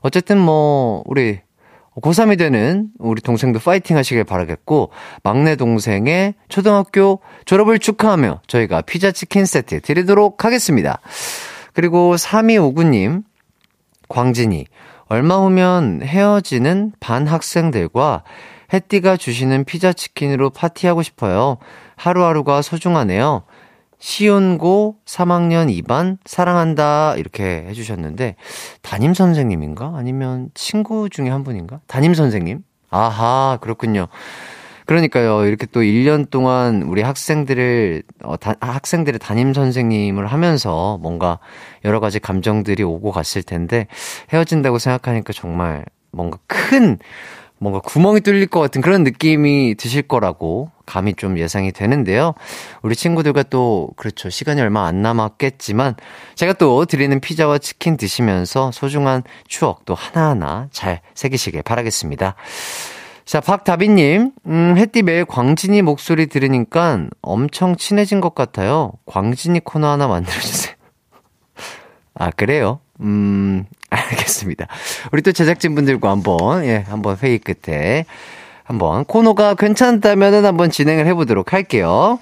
어쨌든 뭐, 우리 고3이 되는 우리 동생도 파이팅 하시길 바라겠고, 막내 동생의 초등학교 졸업을 축하하며 저희가 피자 치킨 세트 드리도록 하겠습니다. 그리고 3259님, 광진이, 얼마 후면 헤어지는 반 학생들과 햇띠가 주시는 피자 치킨으로 파티하고 싶어요. 하루하루가 소중하네요. 시온고 3학년 2반 사랑한다 이렇게 해주셨는데 담임 선생님인가 아니면 친구 중에 한 분인가 담임 선생님 아하 그렇군요 그러니까요. 이렇게 또 1년 동안 우리 학생들을, 어, 다, 학생들의 담임 선생님을 하면서 뭔가 여러 가지 감정들이 오고 갔을 텐데 헤어진다고 생각하니까 정말 뭔가 큰 뭔가 구멍이 뚫릴 것 같은 그런 느낌이 드실 거라고 감이 좀 예상이 되는데요. 우리 친구들과 또, 그렇죠. 시간이 얼마 안 남았겠지만, 제가 또 드리는 피자와 치킨 드시면서 소중한 추억 또 하나하나 잘 새기시길 바라겠습니다. 자, 박다비님, 음, 햇띠 매일 광진이 목소리 들으니까 엄청 친해진 것 같아요. 광진이 코너 하나 만들어주세요. 아, 그래요? 음, 알겠습니다. 우리 또 제작진분들과 한번, 예, 한번 회의 끝에 한번 코너가 괜찮다면은 한번 진행을 해보도록 할게요.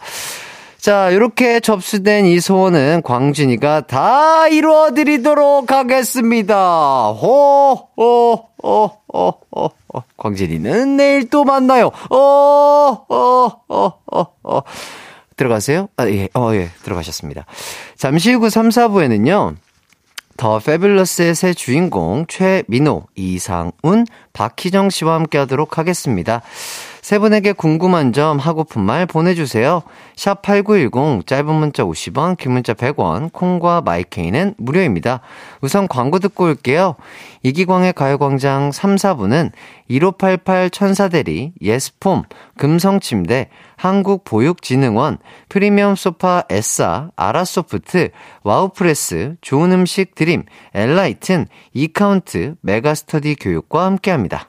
자, 이렇게 접수된 이 소원은 광진이가 다 이루어드리도록 하겠습니다. 호, 호, 호, 호, 호, 호. 광진이는 내일 또 만나요. 어, 어, 어, 어, 어. 들어가세요? 아, 예, 어, 예, 들어가셨습니다. 잠시 후 3, 4부에는요. 더 페뷸러스의 새 주인공 최민호, 이상운, 박희정 씨와 함께 하도록 하겠습니다. 세 분에게 궁금한 점 하고픈 말 보내주세요. 샵 8910 짧은 문자 50원 긴 문자 100원 콩과 마이케이는 무료입니다. 우선 광고 듣고 올게요. 이기광의 가요광장 3, 4부는 1588 천사대리 예스폼 금성침대 한국보육진흥원 프리미엄 소파 에싸 아라소프트 와우프레스 좋은 음식 드림 엘라이튼 이카운트 메가스터디 교육과 함께합니다.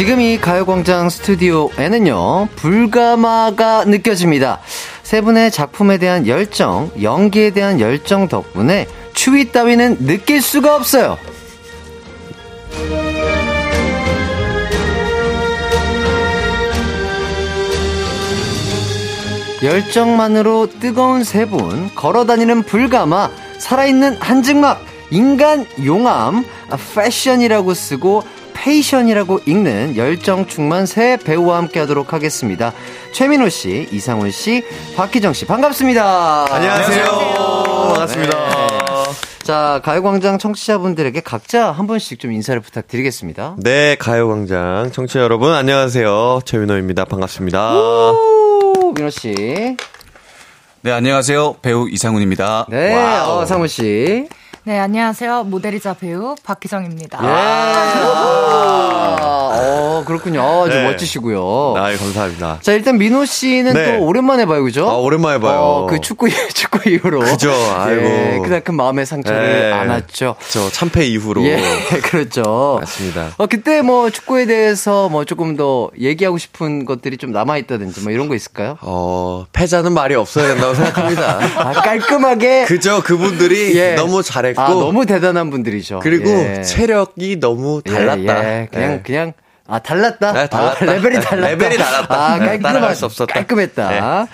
지금 이 가요광장 스튜디오에는요, 불가마가 느껴집니다. 세 분의 작품에 대한 열정, 연기에 대한 열정 덕분에 추위 따위는 느낄 수가 없어요. 열정만으로 뜨거운 세 분, 걸어다니는 불가마, 살아있는 한증막, 인간 용암, 아, 패션이라고 쓰고 passion이라고 읽는 열정 충만 세 배우와 함께 하도록 하겠습니다. 최민호 씨, 이상훈 씨, 박희정 씨, 반갑습니다. 안녕하세요. 반갑습니다. 자, 가요광장 청취자분들에게 각자 한 분씩 좀 인사를 부탁드리겠습니다. 네, 가요광장 청취자 여러분 안녕하세요. 최민호입니다. 반갑습니다. 오, 민호 씨. 네, 안녕하세요. 배우 이상훈입니다. 네, 어, 상훈 씨. 네, 안녕하세요. 모델이자 배우 박희정입니다. 예. 아, 어, 그렇군요. 어, 좀 네. 멋지시고요. 아, 감사합니다. 자, 일단 민호 씨는 네. 또 오랜만에 봐요, 그죠? 아, 오랜만에 봐요. 어, 그 축구, 축구 이후로. 그죠, 아이고. 예, 그다큰 마음의 상처를 네. 안았죠. 저 참패 이후로. 예, 그렇죠. 맞습니다. 어, 그때 뭐 축구에 대해서 뭐 조금 더 얘기하고 싶은 것들이 좀 남아있다든지 뭐 이런 거 있을까요? 어, 패자는 말이 없어야 된다고 생각합니다. 아, 깔끔하게. 그저 그분들이 예. 너무 잘 했고. 아, 너무 대단한 분들이죠. 그리고 예. 체력이 너무 달랐다. 예, 예. 그냥, 예. 그냥, 아, 달랐다? 네, 달랐다. 아, 레벨이 달랐다. 레벨이 달랐다. 아, 네, 따라갈 수 없었다. 깔끔했다.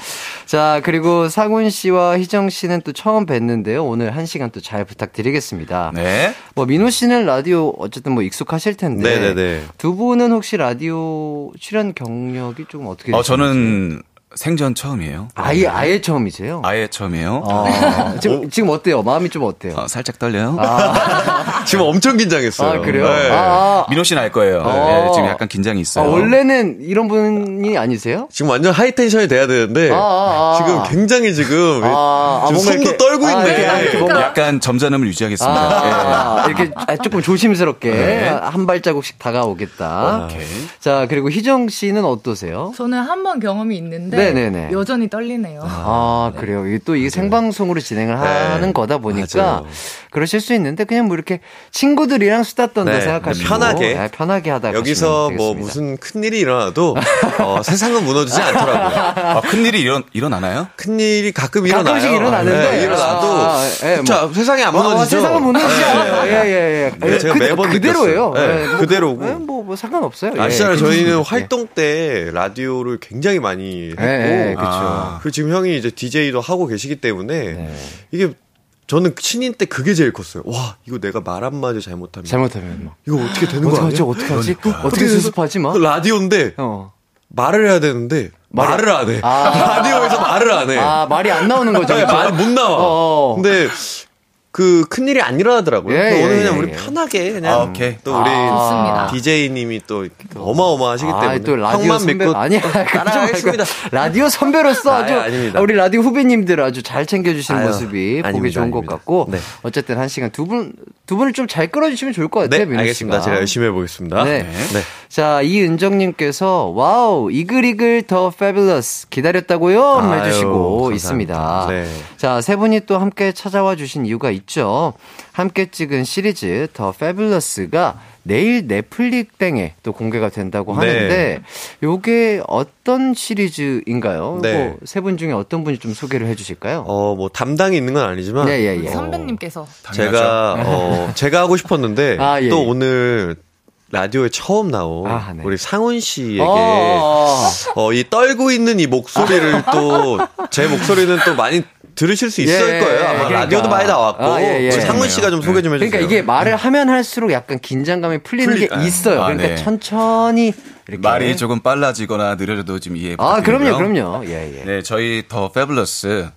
자, 그리고 상훈 씨와 희정 씨는 또 처음 뵀는데요. 오늘 한 시간 또 잘 부탁드리겠습니다. 네. 뭐, 민호 씨는 라디오 어쨌든 뭐 익숙하실 텐데. 네네네. 두 분은 혹시 라디오 출연 경력이 좀 어떻게 어, 되시는지? 저는 생전 처음이에요. 아예, 아예 처음이세요? 아예 처음이에요. 아, 지금, 지금 어때요? 마음이 좀 어때요? 어, 살짝 떨려요. 지금 엄청 긴장했어요. 아, 그래요? 네. 아, 아, 민호 씨는 알 거예요. 어. 네, 지금 약간 긴장이 아, 있어요. 원래는 이런 분이 아니세요? 지금 완전 하이 텐션이 돼야 되는데 아, 아, 아. 지금 굉장히 지금 아, 아, 지금 손도 이렇게- 떨고 아, 있네. 이렇게, 아, 이렇게 뭔가- 약간 점잖음을 유지하겠습니다. 예. 아, 이렇게 아, 조금 조심스럽게 네. 한 발자국씩 다가오겠다. 오케이. 자, 그리고 희정 씨는 어떠세요? 저는 한 번 경험이 있는데 네네네. 여전히 떨리네요. 아, 그래요. 이게 또 이게 생방송으로 진행을 하는 거다 보니까 맞아요. 그러실 수 있는데 그냥 뭐 이렇게 친구들이랑 수다 떤다 네, 생각하시고 편하게. 네, 편하게 하다 여기서 뭐 무슨 큰 일이 일어나도 어, 세상은 무너지지 않더라고요. 아, 큰일이 일어, 일어나나요? 큰 일이 가끔 일어나요. 가끔씩 일어나는데. 네, 일어나도 아, 예, 뭐. 자, 세상이 안 아, 무너지죠. 세상은 무너지지 않아요. 예, 예, 예. 네, 제가 그, 매번 그대로예요. 네, 예, 뭐, 그대로고. 예, 뭐, 뭐 상관없어요. 예, 아시잖아요. 괜찮습니다. 저희는 예. 활동 때 라디오를 굉장히 많이 했고, 그쵸. 아. 그리고 지금 형이 이제 DJ도 하고 계시기 때문에 네. 이게 저는 신인 때 그게 제일 컸어요. 와, 이거 내가 말 한마디 잘못하면 잘못하면 막. 이거 어떻게 되는 거 어떡하지, 아니야? 어떡하지? 그러니까. 어떻게 수습하지, 막? 그 라디오인데 어. 말을 해야 되는데 말을 안 해. 아. 라디오에서 말을 안 해. 아, 말이 안 나오는 거죠. 네, 그죠? 말이 못 나와. 어. 근데 그 큰일이 안 일어나더라고요. 예, 그래서 오늘 예, 그냥 예, 우리 예. 편하게 그냥 아, 오케이. 또 우리 좋습니다. DJ님이 또 어마어마하시기 때문에 아, 또 라디오 형만 선배 믿고 아니야 따라하겠습니다. 라디오 선배로서 아, 아주 예, 아닙니다. 우리 라디오 후배님들 아주 잘 챙겨주시는 아유, 모습이 보기 아닙니다, 좋은 것 아닙니다. 같고 네. 어쨌든 한 시간 두 분 두 분을 좀 잘 끌어주시면 좋을 것 같아요. 네, 알겠습니다. 씨가. 제가 열심히 해보겠습니다. 네. 네. 자, 이은정님께서 wow 이글이글 The Fabulous 기다렸다고요 아유, 해주시고 감사합니다. 있습니다. 네. 자, 세 분이 또 함께 찾아와 주신 이유가 있 죠. 함께 찍은 시리즈 The Fabulous가 내일 넷플릭 땡에 또 공개가 된다고 네. 하는데 요게 어떤 시리즈인가요? 네. 세분 중에 어떤 분이 좀 소개를 해 주실까요? 어, 뭐 담당이 있는 건 아니지만 예, 예, 예. 선배님께서 제가 어, 제가 하고 싶었는데 아, 예, 또 예. 오늘 라디오에 처음 나온 아, 네. 우리 상훈 씨에게 어, 어, 이 떨고 있는 이 목소리를 또 제 목소리는 또 많이 들으실 수 있을 예, 거예요. 아마 그러니까. 라디오도 많이 나왔고 아, 예, 예. 상훈 씨가 좀 소개 좀 해주세요. 그러니까 이게 말을 하면 할수록 약간 긴장감이 풀리는 풀리- 게 있어요. 아, 그러니까 네. 천천히 이렇게 말이 조금 빨라지거나 느려져도 좀 이해 아, 부탁드리고요. 그럼요, 그럼요. 예, 예. 네, 저희 더 패블러스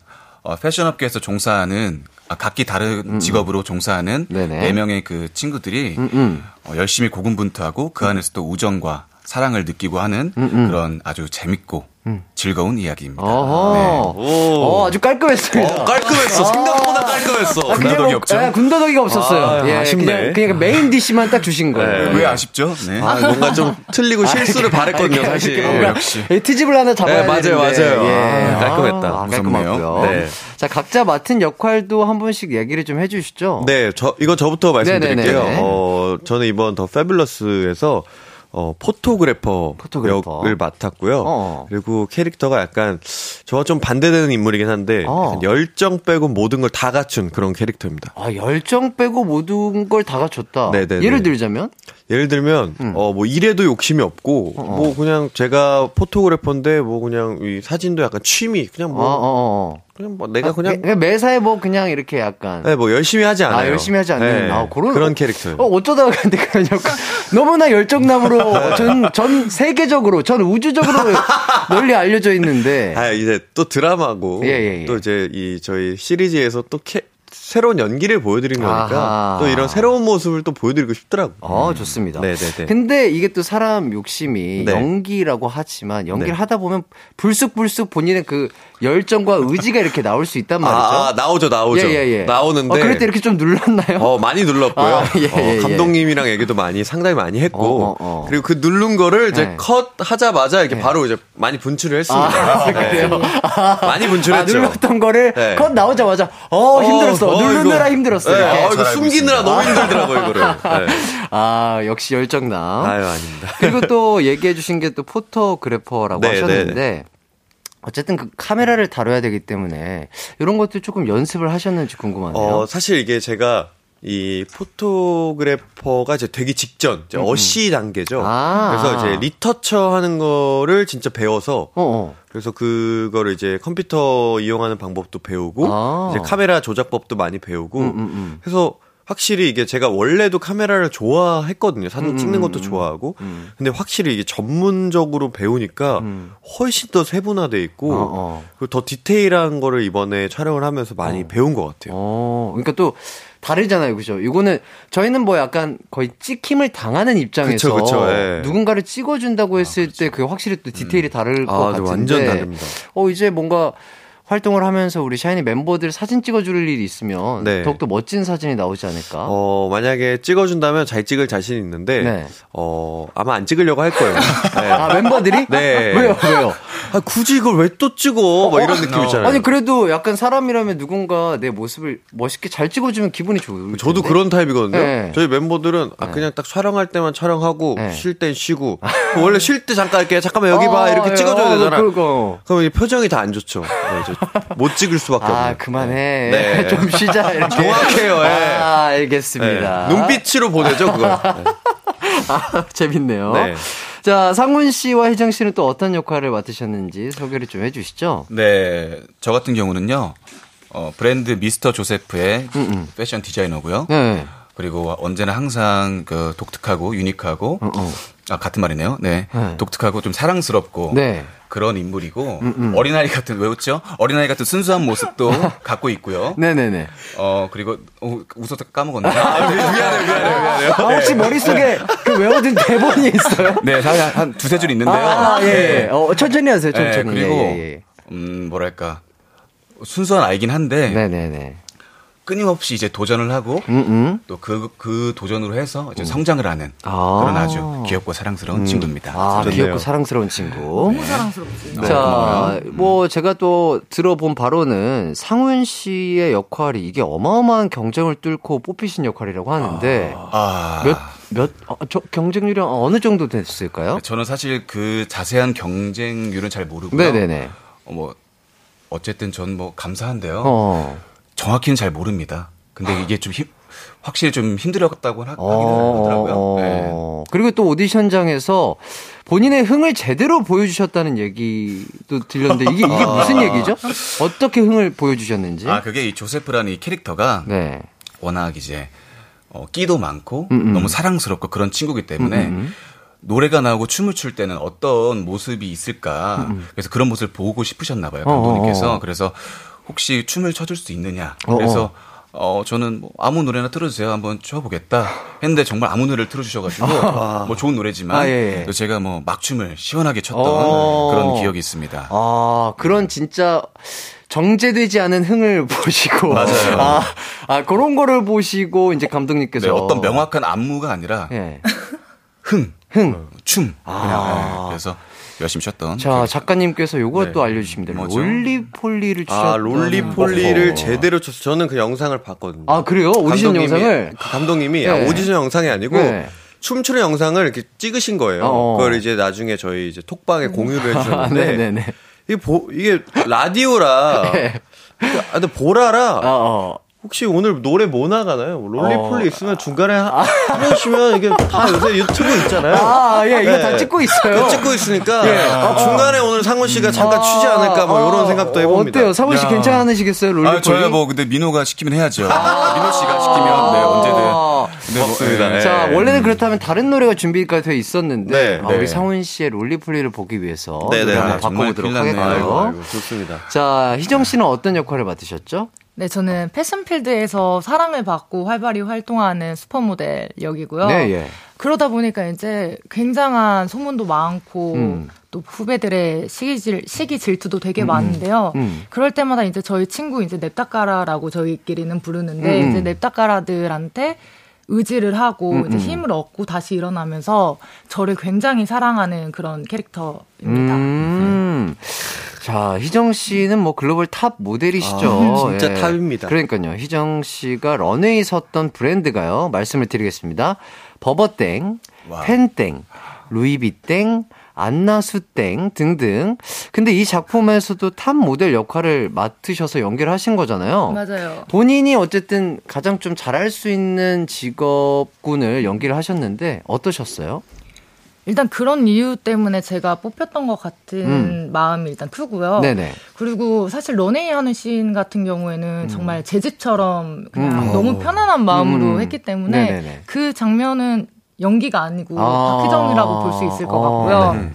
어, 패션업계에서 종사하는 아, 각기 다른 직업으로 종사하는 음, 네네. 네 명의 그 친구들이 음, 음. 어, 열심히 고군분투하고 그 안에서 또 우정과 사랑을 느끼고 하는 그런 아주 재밌고 즐거운 이야기입니다. 음, 어허. 네. 오. 어, 아주 깔끔했습니다. 어, 깔끔했어. 생각보다 깔끔했어. 그냥 군더더기 뭐, 없죠? 예, 군더더기가 없었어요. 아, 예, 아쉽네. 그냥, 그냥 main dish만 딱 주신 거예요. 네. 왜 아쉽죠? 네. 아, 뭔가 좀 틀리고 실수를 바랬거든요, 사실. 이렇게 뭔가 역시. 예, 트집을 하나 잡아야 네, 맞아요, 되는데. 맞아요. 예. 아, 깔끔했다. 아. 깔끔하고요. 네. 자, 각자 맡은 역할도 한 분씩 얘기를 좀 해주시죠. 네, 저 이거 저부터 말씀드릴게요. 네네네. 어, 저는 이번 The Fabulous에서 어, photographer, photographer. 역을 맡았고요. 어. 그리고 캐릭터가 약간 저와 좀 반대되는 인물이긴 한데 어. 열정 빼고 모든 걸 다 갖춘 그런 캐릭터입니다. 아, 열정 빼고 모든 걸 다 갖췄다. 네네네. 예를 들자면? 예를 들면 어뭐 일에도 욕심이 없고 음. 어, 어. 뭐 그냥 제가 포토그래퍼인데 뭐 그냥 이 사진도 약간 취미 그냥 어, 뭐 어, 어. 그냥 뭐 내가 그냥 그 매사에 뭐 그냥 이렇게 약간. 네, 뭐 열심히 하지 않아요. 아, 열심히 하지 않는. 네, 아, 그런, 그런 캐릭터예요. 어, 어쩌다가 근데 그런 역할. 너무나 열정남으로 전, 전 세계적으로, 전 우주적으로 널리 알려져 있는데. 아, 이제 또 드라마고 예, 예, 예. 또 이제 이 저희 시리즈에서 또 캐, 새로운 연기를 보여드린 거니까 아하. 또 이런 새로운 모습을 또 보여드리고 싶더라고. 어, 좋습니다. 네네네. 근데 이게 또 사람 욕심이 네. 연기라고 하지만 연기를 네. 하다 보면 불쑥불쑥 본인의 그 열정과 의지가 이렇게 나올 수 있단 말이죠. 아, 아, 나오죠, 나오죠. 예, 예, 예. 나오는데. 어, 그럴 때 이렇게 좀 눌렀나요? 어, 많이 눌렀고요. 아, 예, 어, 예, 예. 감독님이랑 얘기도 많이 상당히 많이 했고. 어, 어, 어. 그리고 그 누른 거를 이제 네. 컷 하자마자 이렇게 바로 이제 많이 분출을 했습니다. 네. 그래요? 많이 아, 분출했죠. 눌렀던 거를 네. 컷 나오자마자 어, 힘들었어. 어, 누르느라 이거- 힘들었어. 네, 이렇게. 어, 이거 숨기느라. 너무 힘들더라고 요, 이거를. 네. 아, 역시 열정남. 아유, 아닙니다. 그리고 또 얘기해 주신 게 또 photographer라고 네, 하셨는데 네, 어쨌든 그 카메라를 다뤄야 되기 때문에 이런 것도 조금 연습을 하셨는지 궁금하네요. 어, 사실 이게 제가 이 photographer가 이제 되기 직전, 이제 어시 단계죠. 음, 아. 그래서 이제 retouch 하는 거를 진짜 배워서 어, 어. 그래서 그거를 이제 컴퓨터 이용하는 방법도 배우고 아. 이제 카메라 조작법도 많이 배우고 음, 음, 음. 그래서 확실히 이게 제가 원래도 카메라를 좋아했거든요. 사진 음, 찍는 음, 것도 음. 좋아하고. 음. 근데 확실히 이게 전문적으로 배우니까 음. 훨씬 더 세분화돼 있고 어, 어. 그리고 더 디테일한 거를 이번에 촬영을 하면서 많이 배운 것 같아요. 어, 그러니까 또 다르잖아요, 그죠? 이거는 저희는 뭐 약간 거의 찍힘을 당하는 입장에서 그쵸, 그쵸, 예. 누군가를 찍어준다고 했을 때그 확실히 또 디테일이 다를 것 아, 네, 같은데. 완전 다릅니다. 어 이제 뭔가 활동을 하면서 우리 샤이니 멤버들 사진 찍어줄 일이 있으면 네. 더욱더 멋진 사진이 나오지 않을까? 어, 만약에 찍어준다면 잘 찍을 자신 있는데, 네. 어, 아마 안 찍으려고 할 거예요. 네. 아 멤버들이? 네. 왜요, 왜요? 아, 굳이 이걸 왜 또 찍어? 막 이런 느낌 있잖아요. 아니 그래도 약간 사람이라면 누군가 내 모습을 멋있게 잘 찍어주면 기분이 좋을 저도 텐데. 그런 타입이거든요. 네. 저희 멤버들은 아, 그냥 딱 촬영할 때만 촬영하고 네. 쉴땐 쉬고 원래 쉴 때 잠깐 이렇게 잠깐만 여기 봐 아, 이렇게 예, 찍어줘야 아, 되잖아. 그거. 그럼 이 표정이 다 안 좋죠. 네, 못 찍을 수밖에 아 없네. 그만해. 네. 좀 쉬자. 이렇게. 정확해요. 예. 아 알겠습니다. 네. 눈빛으로 보내죠 그거. 네. 아, 재밌네요. 네. 자, 상훈 씨와 혜정 씨는 또 어떤 역할을 맡으셨는지 소개를 좀 해주시죠. 네, 저 같은 경우는요, 어, 브랜드 미스터 조세프의 패션 디자이너고요. 네. 그리고 언제나 항상 그 독특하고 유니크하고 어, 어. 아 같은 말이네요. 네. 네. 독특하고 좀 사랑스럽고 네. 그런 인물이고 어린아이 같은 왜 웃죠? 어린아이 같은 순수한 모습도 갖고 있고요. 네네네. 어 그리고 어, 웃어서 까먹었네요. 미안해요, 미안해요, 미안해요. 아, 혹시 머릿속에 그 외워둔 대본이 있어요? 네, 사실 한, 한 두세 줄 있는데요. 아, 예, 예. 네. 어, 천천히 하세요, 네, 천천히. 그리고 예, 예. 음 뭐랄까 순수한 아이긴 한데 네네네. 끊임없이 이제 도전을 하고 음, 음. 또그그 도전으로 해서 이제 성장을 하는 아. 그런 아주 귀엽고 사랑스러운 친구입니다. 아. 귀엽고 사랑스러운 친구. 너무 사랑스럽지. 네, 자. 뭐 제가 또 들어본 바로는 상훈 씨의 역할이 이게 어마어마한 경쟁을 뚫고 뽑히신 역할이라고 하는데 아, 몇, 몇, 어, 저 경쟁률이 어느 정도 됐을까요? 저는 사실 그 자세한 경쟁률은 잘 모르고요. 네네네. 어, 뭐 어쨌든 전 뭐 감사한데요. 어. 정확히는 잘 모릅니다. 근데 이게 좀 힘, 확실히 좀 힘들었다고 하, 하긴 어, 하더라고요. 어, 네. 어. 그리고 또 오디션장에서 본인의 흥을 제대로 보여주셨다는 얘기도 들렸는데 이게 이게 무슨 얘기죠? 어떻게 흥을 보여주셨는지? 아 그게 이 조세프라는 이 캐릭터가 네. 워낙 이제 어, 끼도 많고 음, 음. 너무 사랑스럽고 그런 친구기 때문에 노래가 나오고 춤을 출 때는 어떤 모습이 있을까 그래서 그런 모습을 보고 싶으셨나 봐요 음, 어, 감독님께서 어, 어. 그래서 혹시 춤을 춰줄 수 있느냐 어, 그래서 어 저는 뭐 아무 노래나 틀어주세요 한번 춰보겠다 했는데 정말 아무 노래를 틀어주셔가지고 뭐 좋은 노래지만 아, 예, 예. 제가 뭐 막춤을 시원하게 췄던 어. 그런 기억이 있습니다. 아, 그런 진짜 정제되지 않은 흥을 보시고. 맞아요. 아, 아, 그런 거를 보시고 이제 감독님께서. 네, 어떤 명확한 안무가 아니라 예. 흥, 흥. 춤 그냥 아. 네, 그래서 열심히 췄던 자, 작가님께서 요것도 네. 알려주십니다. 뭐죠? 롤리폴리를 추셨 아 롤리폴리를 제대로 쳤어. 저는 그 영상을 봤거든요. 아, 그래요? 오디션 감독님이- 영상을? 그 감독님이 네. 아, 오디션 영상이 아니고 네. 춤추는 영상을 이렇게 찍으신 거예요. 어. 그걸 이제 나중에 저희 이제 톡방에 공유를 아, 해주셨는데 네네네. 이게 보, 이게 라디오라 아, 근데 보라라 어, 어. 혹시 오늘 노래 뭐 나가나요? 롤리폴리 어. 있으면 중간에 하- 해보시면 이게 다 요새 유튜브 있잖아요. 아, 예, 이거 다 찍고 있어요. 그거 찍고 있으니까 예. 아, 중간에 오늘 상훈 씨가 잠깐 추지 않을까 뭐 이런 생각도 해봅니다. 어때요? 상훈 씨 야. 괜찮으시겠어요? 롤리폴리? 아, 저야 뭐 근데 민호가 시키면 해야죠. 민호 씨가 시키면 네 언제든. 네, 뭐, 맞습니다. 네. 자, 네. 원래는 그렇다면 다른 노래가 준비가 되어 있었는데 네, 아, 네. 우리 상훈 씨의 롤리플레이를 보기 위해서 네, 네, 네. 바꿔보도록. 하겠고요. 좋습니다. 자, 희정 씨는 어떤 역할을 맡으셨죠? 네, 저는 패션필드에서 사랑을 받고 활발히 활동하는 슈퍼모델 역이고요. 네, 예. 그러다 보니까 이제 굉장한 소문도 많고 음. 또 후배들의 시기, 시기 질투도 되게 많은데요. 음. 그럴 때마다 이제 저희 친구 이제 넵다까라라고 저희끼리는 부르는데 음. 이제 넵다까라들한테 의지를 하고 음, 이제 음. 힘을 얻고 다시 일어나면서 저를 굉장히 사랑하는 그런 캐릭터입니다. 음. 자, 희정 씨는 뭐 글로벌 top 모델이시죠. 아, 진짜 top입니다. 그러니까요. 희정 씨가 런웨이 섰던 브랜드가요. 말씀을 드리겠습니다. 버버땡, wow. 펜땡, 루이비땡, 안나수땡 등등. 근데 이 작품에서도 top 모델 역할을 맡으셔서 연기를 하신 거잖아요. 맞아요. 본인이 어쨌든 가장 좀 잘할 수 있는 직업군을 연기를 하셨는데 어떠셨어요? 일단 그런 이유 때문에 제가 뽑혔던 것 같은 음. 마음이 일단 크고요. 네네. 그리고 사실 런웨이 하는 씬 같은 경우에는 정말 제 집처럼 그냥 음. 너무 편안한 마음으로 음. 했기 때문에 네네네. 그 장면은 연기가 아니고 아. 박희정이라고 볼 수 있을 것 어, 같고요. 네.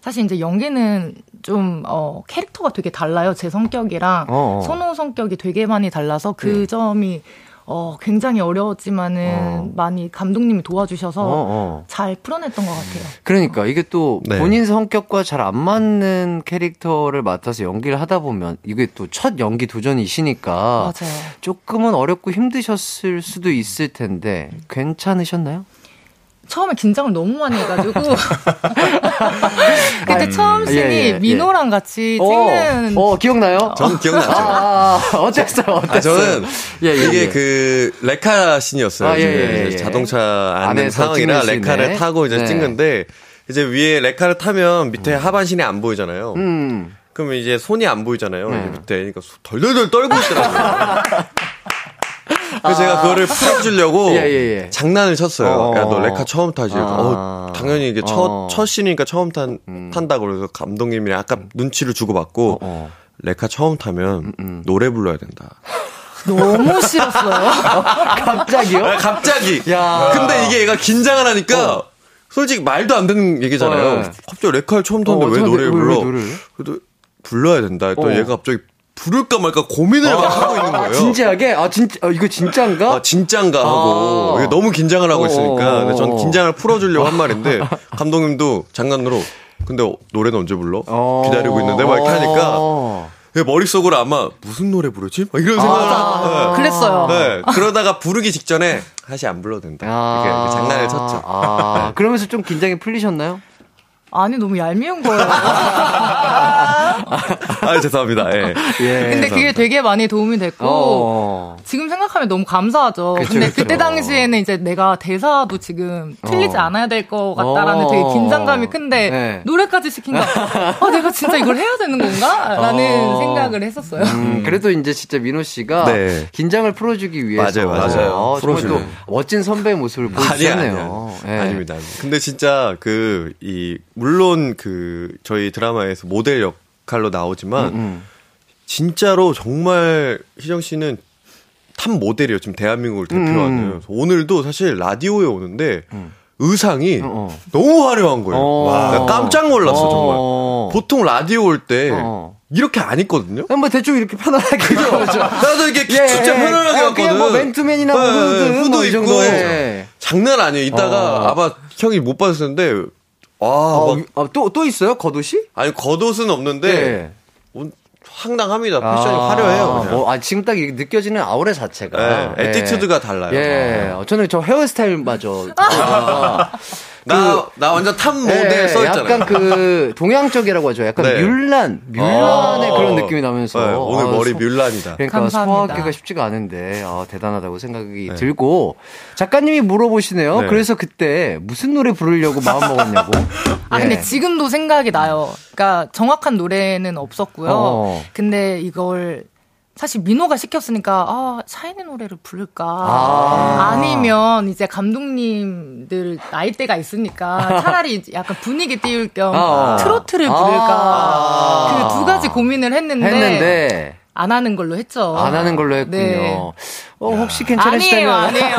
사실 이제 연기는 좀 어, 캐릭터가 되게 달라요. 제 성격이랑 어, 어. 선호 성격이 되게 많이 달라서 그 네. 점이 어, 굉장히 어려웠지만은 어. 많이 감독님이 도와주셔서 어, 어. 잘 풀어냈던 것 같아요. 그러니까 이게 또 네. 본인 성격과 잘 안 맞는 캐릭터를 맡아서 연기를 하다 보면 이게 또 첫 연기 도전이시니까 맞아요. 조금은 어렵고 힘드셨을 수도 있을 텐데 괜찮으셨나요? 처음에 긴장을 너무 많이 해가지고 그때 처음 씬이 예, 예, 예. 민호랑 같이 어, 찍는 어, 기억나요? 저는 기억나죠. 아, 아, 어땠어요? 어땠어요? 아, 저는 예, 예, 이게 예. 그 레카 씬이었어요. 아, 예, 예, 예. 자동차 안에서 상황이라 레카를 씬에. 타고 이제 네. 찍는데 이제 위에 레카를 타면 밑에 하반신이 안 보이잖아요. 음. 그러면 이제 손이 안 보이잖아요. 네. 이제 밑에 그러니까 소- 덜덜덜 떨고 있더라고요. 그래서 제가 그거를 풀어주려고 예, 예, 예. 장난을 쳤어요. 어. 야, 너 레카 처음 타지? 아. 어, 당연히 이게 첫, 어. 첫 씬이니까 처음 탄, 탄다고 그래서 감독님이 약간 눈치를 주고받고 어. 레카 처음 타면 노래 불러야 된다. 너무 싫었어요. 갑자기요? 아, 갑자기. 야. 근데 이게 얘가 긴장을 하니까 솔직히 말도 안 되는 얘기잖아요. 어, 네. 갑자기 레카를 처음 탔는데 어, 왜 노래를 왜 불러? 그래도 불러야 된다. 또 어. 얘가 갑자기 부를까 말까 고민을 막 하고 있는 거예요. 진지하게? 아, 진짜, 어, 이거 진짜인가? 아, 진짠가 하고 아. 너무 긴장을 하고 어, 있으니까 근데 전 어. 긴장을 풀어주려고 한 말인데 감독님도 장난으로 근데 어, 노래는 언제 불러? 어. 기다리고 있는데 막 이렇게 하니까 어. 내 머릿속으로 아마 무슨 노래 부르지? 막 이런 생각을 아. 하- 그랬어요. 네. 그러다가 부르기 직전에 다시 안 불러도 된다. 이렇게, 이렇게 장난을 쳤죠. 아, 그러면서 좀 긴장이 풀리셨나요? 아니 너무 얄미운 거예요. 아, 죄송합니다. 예. 예. 근데 그게 되게 많이 도움이 됐고 어. 지금 생각하면 너무 감사하죠. 그쵸, 근데 그쵸. 그때 당시에는 이제 내가 대사도 지금 틀리지 어. 않아야 될 것 같다라는 어. 되게 긴장감이 큰데 네. 노래까지 시킨 거. 아, 내가 진짜 이걸 해야 되는 건가? 라는 어. 생각을 했었어요. 음, 그래도 이제 진짜 민호 씨가 네. 긴장을 풀어주기 위해서 맞아요, 맞아요. 어, 정말 또. 멋진 선배의 모습을 아니야, 보여주셨네요. 아니야. 예. 아닙니다. 근데 진짜 그, 이, 물론 그, 저희 드라마에서 모델 역할로 나오지만, 음. 진짜로 정말 희정 씨는 top 모델이에요. 지금 대한민국을 대표하는. 음. 그래서 오늘도 사실 라디오에 오는데, 의상이 어. 너무 화려한 거예요. 어. 나 깜짝 놀랐어, 정말. 어. 보통 라디오 올 때, 어. 이렇게 안 입거든요? 뭐 대충 이렇게 편안하게 그렇죠. 나도 이렇게 예, 진짜 예. 편안하게 아, 왔거든. 그냥 뭐 맨투맨이나 뭐 예, 예, 후드, 후드 뭐이 입고. 정도에. 장난 아니에요. 이따가 어. 아마 형이 못 받았었는데, 와, 어, 막, 아, 또, 또 있어요? 겉옷이? 아니, 겉옷은 없는데, 네. 온- 황당합니다. 패션이 화려해요. 그냥. 뭐, 아, 지금 딱 느껴지는 아우라 자체가. 네, attitude가 달라요. 예. 어, 저는 저 헤어스타일 마저. 나, 나 완전 top 모델 예, 써있잖아요. 약간 그 동양적이라고 하죠. 약간 네. 뮬란, 뮬란의 어. 그런 느낌이 나면서. 네, 오늘 아, 머리 소- 뮬란이다. 그러니까 감사합니다. 소화하기가 쉽지가 않은데 아, 대단하다고 생각이 들고 작가님이 물어보시네요. 네. 그래서 그때 무슨 노래 부르려고 마음 먹었냐고. 아, 예. 근데 지금도 생각이 나요. 그러니까 정확한 노래는 없었고요. 어. 근데 이걸 사실 민호가 시켰으니까 아 샤이니 노래를 부를까 아. 아. 니면 이제 감독님들 나이대가 있으니까 차라리 약간 분위기 띄울 겸 아. 트로트를 아. 부를까 그두 가지 고민을 했는데, 했는데 안 하는 걸로 했죠. 안 하는 걸로 했군요. 네. 어, 혹시 아니에요, 괜찮으시다면 아니에요.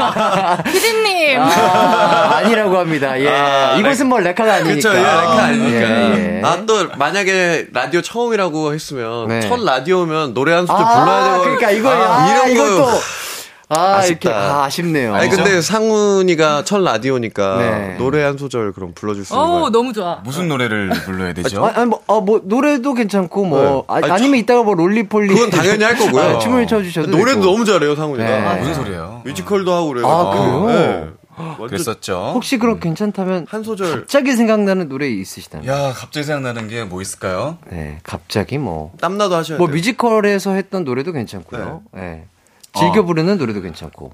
피디님. 아, 아니라고 합니다. 예. 아, 이것은 뭐 레카가 아니니까. 그쵸, 예, 레카 아니니까. 예, 예. 아, 또, 만약에 라디오 처음이라고 했으면, 네. 첫 라디오면 노래 한 소절 아, 불러야 되고. 그러니까 이거야. 아, 아, 이런 이것도 거. 아, 아쉽다. 이렇게 아, 아쉽네요. 아니, 근데 상훈이가 첫 라디오니까, 네. 노래 한 소절 그럼 불러줄 수 있는 거예요? 너무 좋아. 무슨 노래를 불러야 되죠? 아, 아니, 뭐, 어, 뭐, 노래도 괜찮고, 뭐, 네. 아, 아니, 아 니면 이따가 뭐, 롤리폴리. 그건 당연히 할 거고요. 아, 춤을 춰주셔도 노래도 되고. 너무 잘해요, 상훈이가. 네. 아, 무슨 소리예요? 뮤지컬도 하고 그래요. 아, 그래요? 네. 그랬었죠. 혹시 그럼 괜찮다면, 한 소절. 갑자기 생각나는 노래 있으시다면? 야, 갑자기 생각나는 게 뭐 있을까요? 네, 갑자기 뭐. 땀나도 하셔야 뭐, 돼요. 뮤지컬에서 했던 노래도 괜찮고요. 네. 즐겨 어. 부르는 노래도 괜찮고.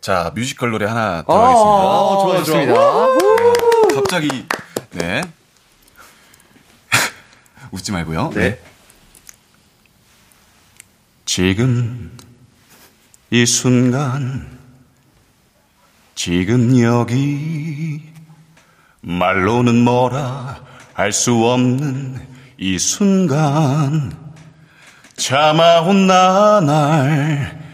자, 뮤지컬 노래 하나 아, 들어가겠습니다. 좋아, 좋습니다. 갑자기 네 웃지 말고요. 네. 지금 이 순간 지금 여기 말로는 뭐라 할 수 없는 이 순간 참아온 나날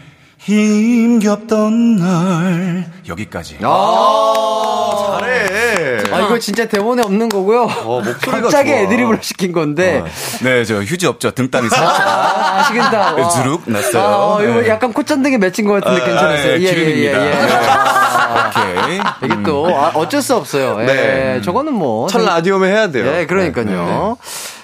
힘겹던 날 여기까지 아, 잘해. 아, 이거 진짜 대본에 없는 거고요. 어, 목소리가 갑자기 좋아. 애드립을 시킨 건데. 네저 휴지 없죠 등땀이 살짝 아, 아시겠다. 와. 주룩 났어요 아, 이거 네. 약간 콧잔등에 맺힌 것 같은데 아, 괜찮았어요. 예, 기름입니다. 오케이 이게 또 아, 어쩔 수 없어요. 예, 네. 저거는 뭐 첫 라디오면 해야 돼요. 예, 그러니까요.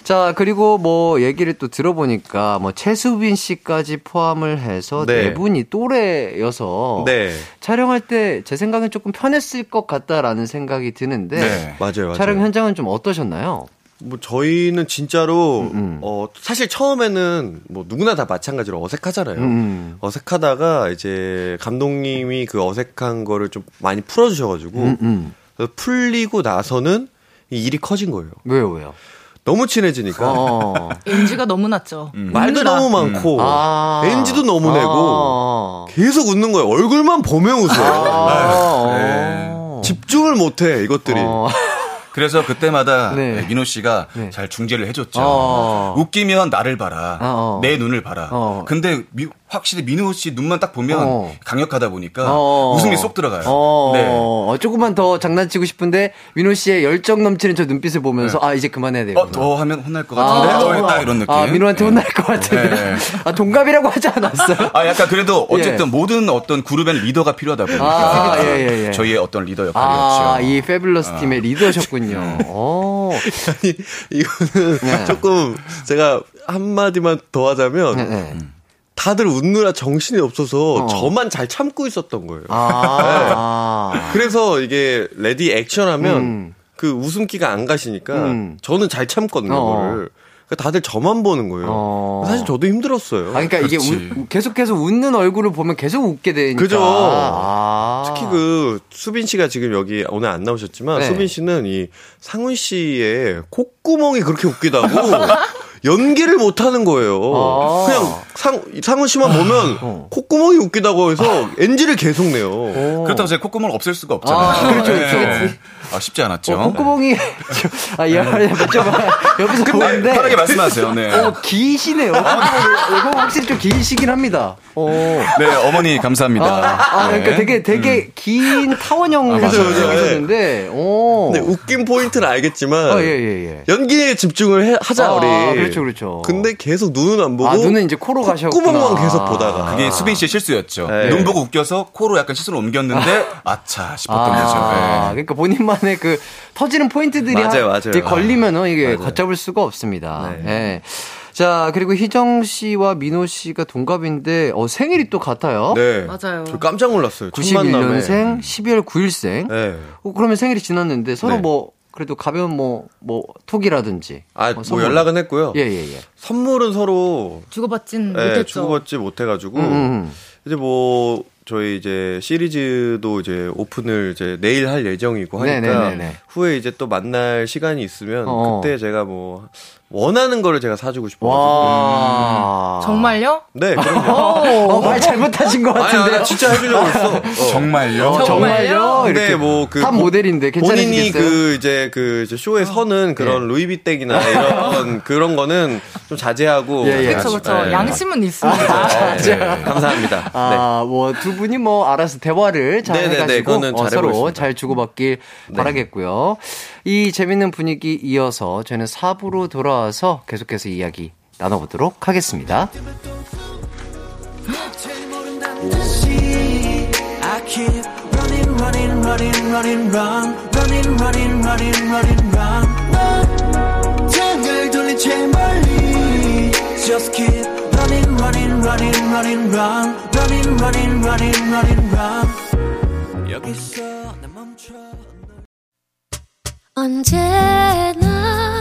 자, 그리고 뭐 얘기를 또 들어보니까 뭐 최수빈 씨까지 포함을 해서 네, 네. 분이 또래여서 네. 촬영할 때 제 생각엔 조금 편했을 것 같다라는 생각이 드는데 네. 맞아요, 맞아요. 촬영 현장은 좀 어떠셨나요? 뭐 저희는 진짜로 음. 어 사실 처음에는 뭐 누구나 다 마찬가지로 어색하잖아요. 음. 어색하다가 이제 감독님이 그 어색한 거를 좀 많이 풀어주셔가지고 음, 음. 풀리고 나서는 이 일이 커진 거예요. 왜요, 왜요? 너무 친해지니까 어. NG가 너무 낮죠. 말도 웃느라. 너무 많고 아. NG도 너무 내고 아. 계속 웃는 거예요. 얼굴만 보면 웃어요. 아. 네. 집중을 못해 이것들이. 어. 그래서 그때마다 네. 네, 민호 씨가 네. 잘 중재를 해줬죠. 어. 웃기면 나를 봐라. 어, 어. 내 눈을 봐라. 어. 근데 미- 확실히 민호 씨 눈만 딱 보면 어. 강력하다 보니까 어. 웃음이 쏙 들어가요. 어, 네. 어, 조금만 더 장난치고 싶은데 민호 씨의 열정 넘치는 저 눈빛을 보면서 아 이제 그만해야 되겠구나. 어, 더 하면 혼날 것 같은데? 어, 했다 이런 느낌. 아, 민호한테 네. 혼날 것 같은데. 네. 아, 동갑이라고 하지 않았어요? 아, 약간 그래도 어쨌든 예. 모든 어떤 그룹에는 리더가 필요하다 보니까 아, 예, 예, 예. 저희의 어떤 리더 역할이었죠. 아, 이 Fabulous 팀의 리더셨군요. 어. 아니 이거는 네. 조금 제가 한 마디만 더 하자면 네, 네. 다들 웃느라 정신이 없어서 어. 저만 잘 참고 있었던 거예요. 아. 그래서 이게 ready action하면 음. 그 웃음기가 안 가시니까 음. 저는 잘 참거든요. 어. 그거를. 그러니까 다들 저만 보는 거예요. 어. 사실 저도 힘들었어요. 아, 그러니까 이게 그렇지. 우- 계속해서 웃는 얼굴을 보면 계속 웃게 되니까. 그죠. 아. 특히 그 수빈 씨가 지금 여기 오늘 안 나오셨지만 네. 수빈 씨는 이 상훈 씨의 콧구멍이 그렇게 웃기다고 연기를 못 하는 거예요. 아. 그냥 상 상훈 씨만 보면 어. 콧구멍이 웃기다고 해서 NG를 계속 내요. 어. 그렇다고 제가 콧구멍을 없앨 수가 없잖아요. 아, 그렇죠, 그렇죠, 네. 아, 쉽지 않았죠. 어, 콧구멍이 아, 야, 야, 좀 옆에서 근데 보는데 편하게 말씀하세요. 네. 어, 기시네요. 이거 확실히 좀 기시긴 합니다. 어. 네, 어머니 감사합니다. 아, 아, 그러니까 네. 되게 되게 긴 타원형 아, 맞아요. 있었는데, 어. 근데 웃긴 포인트는 알겠지만 어, 예, 예, 예. 연기에 집중을 해- 하자 아, 우리. 그렇죠, 그렇죠. 근데 계속 눈은 안 보고 아, 눈은 이제 코로 가셨구나. 콧구멍만 계속 보다가. 그게 수빈 씨의 실수였죠. 네. 눈 보고 웃겨서 코로 약간 시선을 옮겼는데 아차 싶었던 아, 거죠. 네. 그러니까 본인만의 그 터지는 포인트들이 맞아요, 한- 맞아요. 이제 걸리면은 이게 맞아요. 걷잡을 수가 없습니다. 네. 예. 자, 그리고 희정 씨와 민호 씨가 동갑인데, 어, 생일이 또 같아요. 네. 맞아요. 저 깜짝 놀랐어요. 첫 만남에. 91년생, 12월 9일생. 네. 어, 그러면 생일이 지났는데 서로 네. 뭐, 그래도 가벼운 뭐, 뭐, 톡이라든지. 아, 어, 뭐 선물. 연락은 했고요. 예, 예, 예. 선물은 서로 주고받진 예, 못했죠. 주고받지 못해가지고 음, 음. 이제 뭐 저희 이제 시리즈도 이제 오픈을 이제 내일 할 예정이고 하니까 네네네네. 후에 이제 또 만날 시간이 있으면 어. 그때 제가 뭐 원하는 거를 제가 사주고 싶어가지고 와. 정말요? 네 그럼요. 어, 말 잘못하신 것 같은데. 아니 진짜 해주려고 했어. 어. 정말요? 어, 정말요? 근데 이렇게 뭐그 top 모델인데 본인이 괜찮으시겠어요? 어. 그 이제 그 이제 쇼에 서는 그런 루이비백이나 이런 그런 거는 좀 자제하고 예, 예. 그렇죠, 그렇죠. 네. 양심은 있습니다. 네, 감사합니다. 네. 아, 뭐, 두 분이 뭐, 알아서 대화를 잘 네네네, 해가지고, 그거는 어, 잘 서로. 잘 주고받길 바라겠고요. 이 재밌는 분위기 이어서 저희는 4부로 돌아 와서 계속해서 이야기 나눠보도록 하겠습니다. 언제나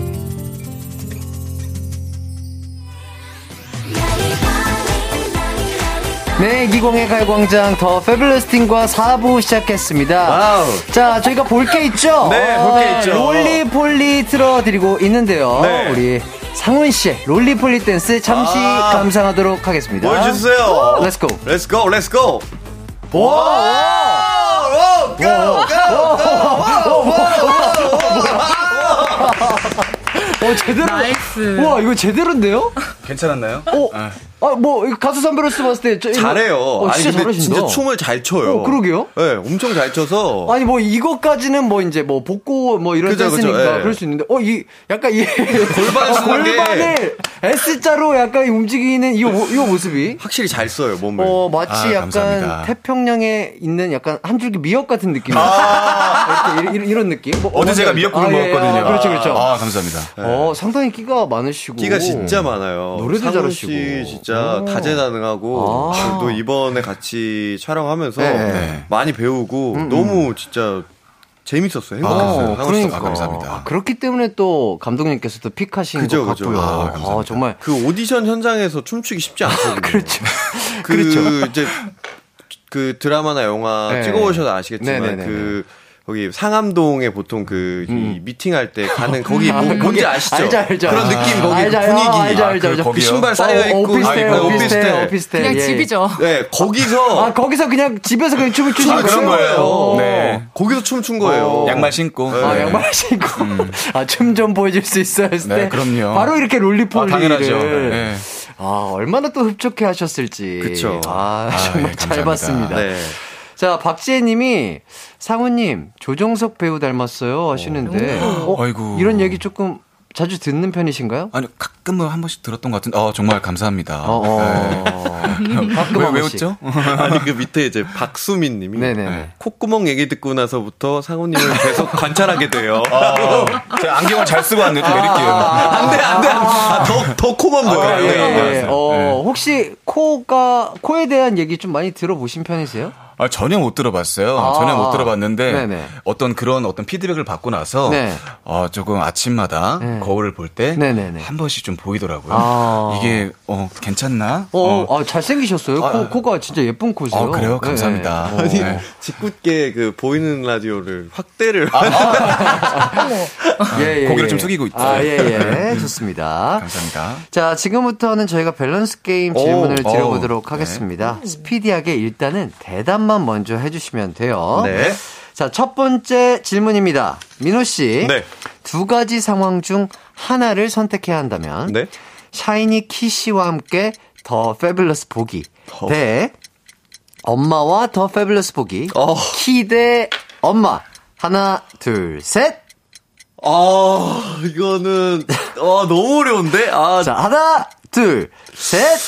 네, 기광의 가요광장 The Fabulous 팀과 4부 시작했습니다. Wow. 자, 저희가 볼 게 있죠? 네, 볼 게 있죠. Roly-Poly 틀어드리고 있는데요. 네. 우리 상훈 씨의 Roly-Poly 댄스 잠시 아. 감상하도록 하겠습니다. 보여주세요. Let's go. Let's go, let's go. 어, 어, 제대로. Nice. 와, 이거 제대로인데요? 괜찮았나요? 어, 아. 아, 뭐, 가수 선배로서 봤을 때. 잘해요. 어, 아니 진짜 근데 잘하신다. 진짜 춤을 잘 춰요. 어, 그러게요. 네, 엄청 잘 춰서. 아니 뭐 이것까지는 뭐 이제 뭐 복고 뭐 이런 댄스니까 예. 그럴 수 있는데 어 이 약간 이 골반 어, 골반을 S자로 약간 움직이는 이, 모- 이 모습이 확실히 잘 써요 몸을. 어 마치 아, 약간 감사합니다. 태평양에 있는 약간 한 줄기 미역 같은 느낌 이렇게 이런, 이런 느낌 뭐, 어제 제가 미역국을 아, 예, 먹었거든요. 아, 그렇죠 그렇죠 아, 감사합니다. 어 상당히 끼가 많으시고 끼가 진짜 많아요. 노래도 잘하시고. 씨 진짜 오. 다재다능하고 아. 또 이번에 같이 촬영하면서 네. 네. 많이 배우고 너무 진짜 재밌었어요. 행복했어요. 어, 상훈 그러니까. 아, 감사합니다. 아, 그렇기 때문에 또 감독님께서도 픽하신 그죠, 것 그죠. 같고요. 아, 아. 정말 그 오디션 현장에서 춤추기 쉽지 않거든요. 그렇죠. 그 그렇죠. 이제 그 드라마나 영화 네. 찍어보셔도 아시겠지만 네네네네. 그 거기 상암동에 보통 그이 미팅할 때 가는 거기 뭐, 아, 뭔지 거기 아시죠? 알죠, 알죠. 그런 느낌 거기 알죠, 그 분위기. 알죠, 알죠, 알죠, 아, 알죠. 그? 신발 쌓여 있고 어, 오피스텔, 오피스텔, 오피스텔. 그냥 예. 집이죠. 네 거기서 아, 거기서 그냥 집에서 그냥 춤을 추시는 아, 그런 거예요. 네. 거기서 춤 춘 거예요. 어. 양말 신고. 아, 네. 양말 신고. 아, 춤 좀 보여줄 수 있어요. 했을 네, 때. 그럼요. 바로 이렇게 아, 롤리폴리를. 당연하죠. 네. 아, 얼마나 또 흡족해 하셨을지. 그쵸. 아, 아, 정말 예, 잘 감사합니다. 봤습니다. 네. 자, 박지혜 님이 상우님, 조정석 배우 닮았어요 하시는데. 어, 아이고. 이런 얘기 조금 자주 듣는 편이신가요? 아니, 가끔은 한 번씩 들었던 것 같은데, 어, 정말 감사합니다. 어, 어. 가끔 왜, 한 왜. 웃죠? 아니 그 밑에 이제 박수민 님이 네네네. 콧구멍 얘기 듣고 나서부터 상우님을 계속 관찰하게 돼요. 어, 제가 안경을 잘 쓰고 왔네, 좀 내릴게요. 안 돼, 안 돼. 아, 더, 더 코만 보여요. 아, 예, 네, 예. 알았어요. 어, 네. 혹시 코가, 코에 대한 얘기 좀 많이 들어보신 편이세요? 아, 전혀 못 들어봤어요. 아. 전혀 못 들어봤는데 네네. 어떤 그런 어떤 피드백을 받고 나서 네. 어, 조금 아침마다 네. 거울을 볼 때 한. 번씩 좀 보이더라고요. 아. 이게 어, 괜찮나? 어, 아, 잘생기셨어요. 아, 코, 코가 진짜 예쁜 코세요. 어, 그래요? 감사합니다. 네. 아니, 네. 짓궂게 그 보이는 라디오를 확대를. 예, 예, 고개를 예. 좀 숙이고 있죠. 아, 예, 예. 좋습니다. 감사합니다. 자, 지금부터는 저희가 밸런스 게임 질문을 오, 드려보도록 오, 하겠습니다. 스피디하게 일단은 대답만 먼저 해주시면 돼요. 네. 자, 첫 번째 질문입니다. 민호 씨. 네. 두 가지 상황 중 하나를 선택해야 한다면. 네. 샤이니 키 씨와 함께 The Fabulous 보기. 어. 대 엄마와 The Fabulous 보기. 어. 키대 엄마. 하나, 둘, 셋. 아, 이거는, 아, 너무 어려운데? 아, 자, 하나, 둘, 셋.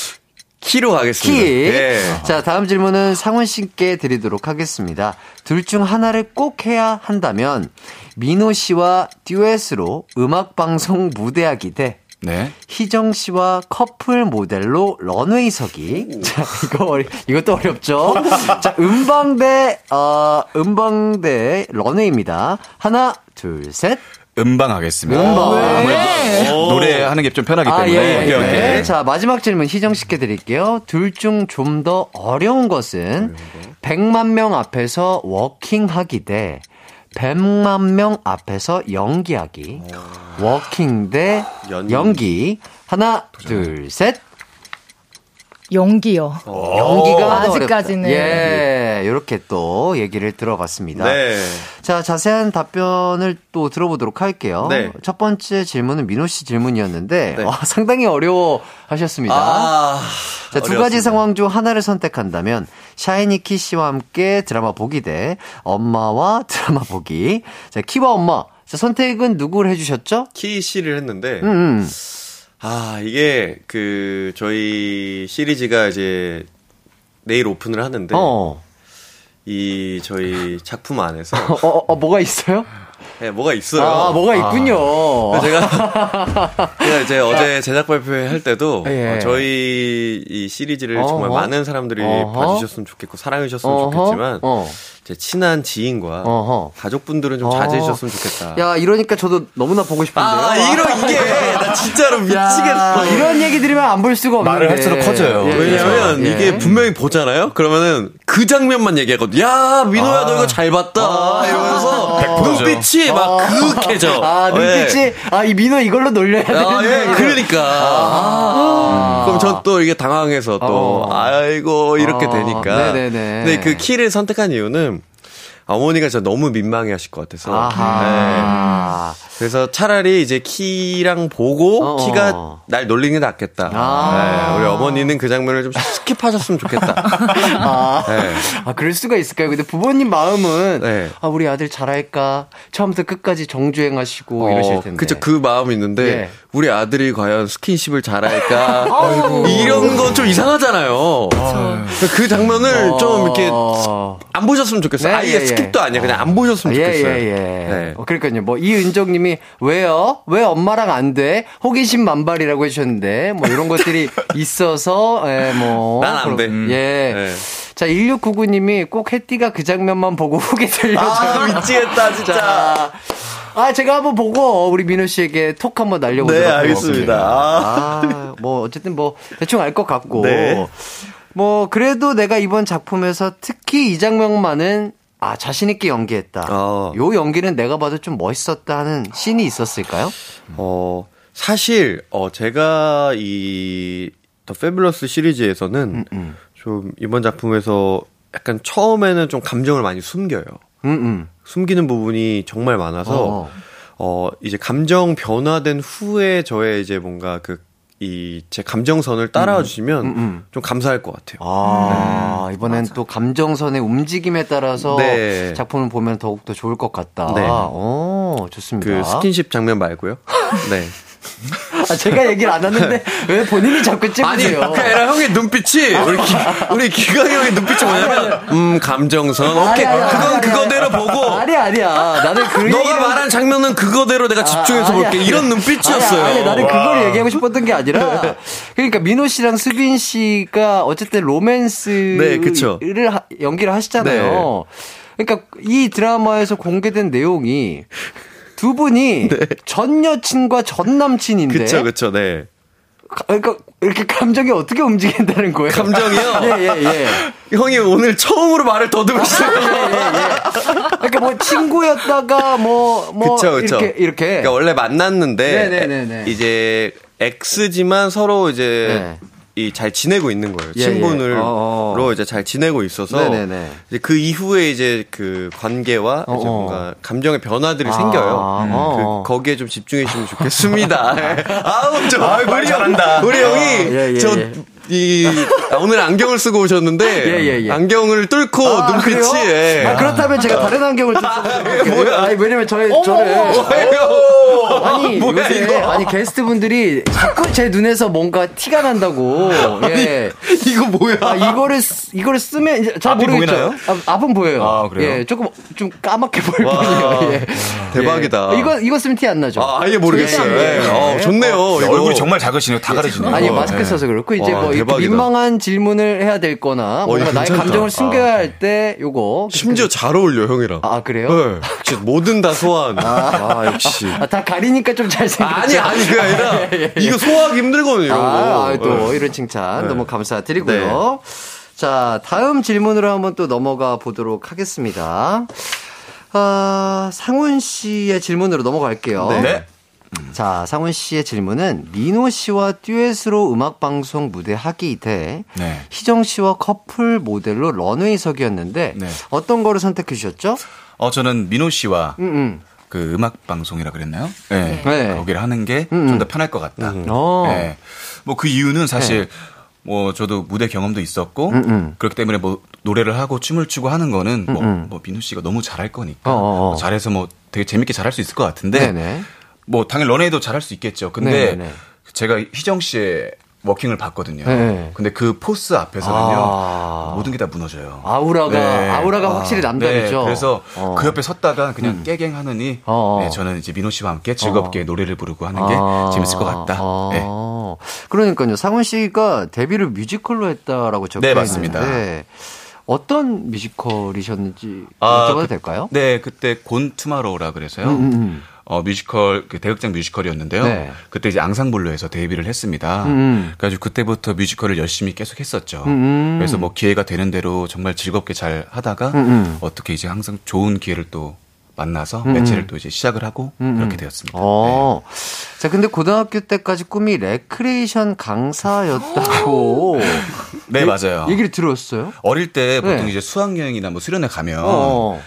키로 가겠습니다. 키. 예. 자, 다음 질문은 상훈 씨께 드리도록 하겠습니다. 둘 중 하나를 꼭 해야 한다면 민호 씨와 듀엣으로 음악 방송 무대하기 대 네. 희정 씨와 커플 모델로 런웨이 서기. 자, 이거 어리, 이것도 어렵죠? 자, 음방 대, 어, 음방 대 런웨이입니다. 하나, 둘, 셋. 음방 하겠습니다. 음방. 아무래도 노래하는 게 좀 편하기 아, 때문에. 예, 예. 오케이, 오케이. 자, 마지막 질문 희정 씨께 드릴게요. 둘 중 좀 더 어려운 것은 100만 명 앞에서 워킹하기 대 100만 명 앞에서 연기하기. 워킹 대 연기. 연기. 하나, 둘, 셋. 연기요. 연기가 더 아직까지는. 어렵다. 예, 이렇게 또 얘기를 들어봤습니다. 네. 자, 자세한 답변을 또 들어보도록 할게요. 네. 첫 번째 질문은 민호 씨 질문이었는데 네. 와, 상당히 어려워 하셨습니다. 아, 자, 두 가지 어려웠습니다. 상황 중 하나를 선택한다면 샤이니키 씨와 함께 드라마 보기 대 엄마와 드라마 보기. 자, 키와 엄마. 자, 선택은 누구를 해주셨죠? 키 씨를 했는데, 음, 음. 아, 이게 그, 저희 시리즈가 이제 내일 오픈을 하는데, 어. 이 저희 작품 안에서, 어, 어, 어, 뭐가 있어요? 네, 뭐가 있어요. 아, 뭐가 있군요. 그래서 제가 제가 이제 어제 제작 발표회 할 때도 예. 어, 저희 이 시리즈를 정말 어허. 많은 사람들이 어허. 봐주셨으면 좋겠고 사랑해 주셨으면 어허. 좋겠지만 어. 제 친한 지인과 어허. 가족분들은 좀 자제해 주셨으면 좋겠다. 야, 이러니까 저도 너무나 보고 싶은데요. 아, 이런 이게 나 진짜로 야, 미치겠어. 이런 얘기 들으면 안 볼 수가 없는데. 말을 할수록 커져요. 예, 왜냐면 예. 이게 분명히 보잖아요. 그러면은 그 장면만 얘기하거든. 야 민호야 너 이거 잘 봤다 이러면서 100%죠. 눈빛이 막 그윽해져. 아, 눈빛이, 예. 아, 이 민호 이걸로 놀려야 되는데. 아, 예, 그러니까. 아. 그럼 전 또 이게 당황해서 또, 어. 아이고, 이렇게 어, 되니까. 네네네. 근데 그 키를 선택한 이유는 어머니가 진짜 너무 민망해 하실 것 같아서. 네. 아. 그래서 차라리 이제 키랑 보고 어, 키가 어. 날 놀리는 게 낫겠다. 아. 네, 우리 어머니는 그 장면을 좀 skip하셨으면 좋겠다. 아, 네. 아, 그럴 수가 있을까요? 근데 부모님 마음은, 네. 아, 우리 아들 잘할까? 처음부터 끝까지 정주행하시고 이러실 텐데. 어, 그쵸, 그 마음이 있는데, 예. 우리 아들이 과연 스킨십을 잘할까? 이런 건좀 이상하잖아요. 그 장면을 좀 이렇게 어. 안 보셨으면 좋겠어요. 네, 아예 예, 예. skip도 아니야. 그냥 안 보셨으면 예, 좋겠어요. 예, 예. 네. 어, 그러니까요. 뭐, 이 은정 님이, 왜요? 왜 엄마랑 안 돼? 호기심 만발이라고 해주셨는데, 뭐, 이런 것들이 있어서, 예, 뭐. 난안 돼. 예. 네. 자, 1699 님이 꼭 혜띠가 그 장면만 보고 후기 들려줘요. 아, 미치겠다, 진짜. 자, 아, 제가 한번 보고, 우리 민호 씨에게 톡 한번 날려보도록 네, 하겠습니다. 알겠습니다. 아, 뭐, 어쨌든 뭐, 대충 알 것 같고. 네. 뭐, 그래도 내가 이번 작품에서 특히 이 장면만은, 아, 자신 있게 연기했다. 어. 요 연기는 내가 봐도 좀 멋있었다 하는 씬이 있었을까요? 어, 사실, 어, 제가 이, 더 페블러스 시리즈에서는 음. 좀 이번 작품에서 약간 처음에는 좀 감정을 많이 숨겨요. 음, 음. 숨기는 부분이 정말 많아서, 어. 어, 이제 감정 변화된 후에 저의 이제 뭔가 그, 이, 제 감정선을 따라와 주시면 음, 음. 좀 감사할 것 같아요. 아, 이번엔 또 감정선의 움직임에 따라서 네. 작품을 보면 더욱 더 좋을 것 같다. 네. 오, 좋습니다. 그 스킨십 장면 말고요. 네. 아, 제가 얘기를 안 하는데 왜 본인이 자꾸 아니, 찍으세요? 그게 아니라 형의 눈빛이, 우리, 기, 우리 기광 형의 눈빛이 뭐냐면, 음, 감정선. 오케이. 아니, 아니, 그건 아니, 아니, 그거대로 보고, 아니 아니야. 나는 그 너가 얘기를- 말한 장면은 그거대로 내가 집중해서 아, 아니, 볼게. 아니. 이런 눈빛이었어요. 아니, 아니, 나는 그걸 얘기하고 싶었던 게 아니라 그러니까 민호 씨랑 수빈 씨가 어쨌든 로맨스를 네. 하- 연기를 하시잖아요. 그러니까 이 드라마에서 공개된 내용이 두 분이 전 여친과 전 남친인데 네. 그쵸, 그쵸, 네. 가- 그러니까 이렇게 감정이 어떻게 움직인다는 거예요? 감정이요? 예, 예, 예. 형이 오늘 처음으로 말을 더듬으시네요. 그러니까 뭐 친구였다가 뭐, 뭐, 그쵸, 그쵸. 이렇게, 이렇게. 그러니까 원래 만났는데, 네네네네. 이제, X지만 서로 이제, 네. 이잘 지내고 있는 거예요. 예, 예. 친분으로 어, 어. 이제 잘 지내고 있어서 네네네. 이제 그 이후에 이제 그 관계와 어, 이제 어. 뭔가 감정의 변화들이 아, 생겨요. 음. 어. 그 거기에 좀 집중해 주시면 좋겠습니다. 아우 저말 우리 잘한다. 형, 우리 형이 예, 예, 저 예. 이 아, 오늘 안경을 쓰고 오셨는데 예, 예, 예. 안경을 뚫고 아, 눈빛이? 예. 아, 그렇다면 제가 다른 안경을 좀 써볼게요. 아니, 왜냐면 저희, 저를. 아니, 뭐야, 요새, 이거? 아니, 게스트 분들이 자꾸 제 눈에서 뭔가 티가 난다고. 예. 이거 뭐야? 아, 이거를, 쓰- 이거를 쓰면, 잘 앞이 모르겠죠. 보이나요? 아, 앞은 보여요. 아, 그래요? 예, 조금, 좀 까맣게 보일 와, 뿐이에요. 예. 대박이다. 예. 이거, 이거 쓰면 티 안 나죠? 아, 아예 모르겠어요. 예, 예. 예. 어, 좋네요. 이거. 얼굴이 정말 작으시네요. 다 가려지네요. 아니 어, 마스크 네. 써서 그렇고 이제 와, 뭐 이렇게 대박이다. 민망한 질문을 해야 될 거나 뭔가 이거 나의. 감정을 숨겨야 할 때 요거 심지어 잘 어울려 형이랑. 아 그래요? 네. 뭐든 다 소화하는. 아, 역시. 아, 다 가리니까 좀 잘생겼죠. 아니 아니 그게 아니라 이거 소화하기 힘들거든요. 아, 아, 또 네. 이런 칭찬 네. 너무 감사드리고요. 자, 다음 질문으로 한번 또 넘어가 보도록 하겠습니다. 아, 상훈 씨의 질문으로 넘어갈게요. 네. 자, 상훈 씨의 질문은 민호 씨와 듀엣으로 음악 방송 무대 하기 대 네. 희정 씨와 커플 모델로 런웨이석이었는데 네. 어떤 거를 선택해 주셨죠? 어, 저는 민호 씨와 음, 음. 그 음악 방송이라 그랬나요? 네. 네. 거기를 하는 게 음, 좀 음. 더 편할 것 같다. 어. 네. 뭐그 이유는 사실 뭐 저도 무대 경험도 있었고 음, 음. 그렇기 때문에 뭐 노래를 하고 춤을 추고 하는 거는 뭐, 음. 뭐 민호 씨가 너무 잘할 거니까 어, 어, 어. 뭐 잘해서 뭐 되게 재밌게 잘할 수 있을 것 같은데 네네. 뭐 당연히 런웨이도 잘할 수 있겠죠. 근데 네네네. 제가 희정 씨의 워킹을 봤거든요. 네. 근데 그 포스 앞에서는요 아. 모든 게 다 무너져요. 아우라가 네. 아우라가 확실히 남다르죠. 네, 그래서 어. 그 옆에 섰다가 그냥 깨갱하느니 어, 어. 네, 저는 이제 민호 씨와 함께 즐겁게 노래를 부르고 하는 게 아, 재밌을 것 같다. 아, 네. 그러니까요. 상훈 씨가 데뷔를 뮤지컬로 했다라고 적혀 네, 있는데 맞습니다. 어떤 뮤지컬이셨는지 아, 여쭤봐도 그- 될까요? 네, 그때 Gone Tomorrow라 그래서요. 음, 음, 음. 어, 뮤지컬, 그 대극장 뮤지컬이었는데요. 네. 그때 이제 앙상블로에서 데뷔를 했습니다. 음, 음. 그래가지고 그때부터 뮤지컬을 열심히 계속 했었죠. 음, 음. 그래서 뭐 기회가 되는 대로 정말 즐겁게 잘 하다가 음, 음. 어떻게 이제 항상 좋은 기회를 또 만나서 음, 매체를 음. 또 이제 시작을 하고 음, 그렇게 음. 되었습니다. 어. 자, 근데 고등학교 때까지 꿈이 레크레이션 강사였다고. 네, 얘- 맞아요. 얘기를 들었어요? 어릴 때 보통 네. 이제 수학여행이나 뭐 수련회 가면 어.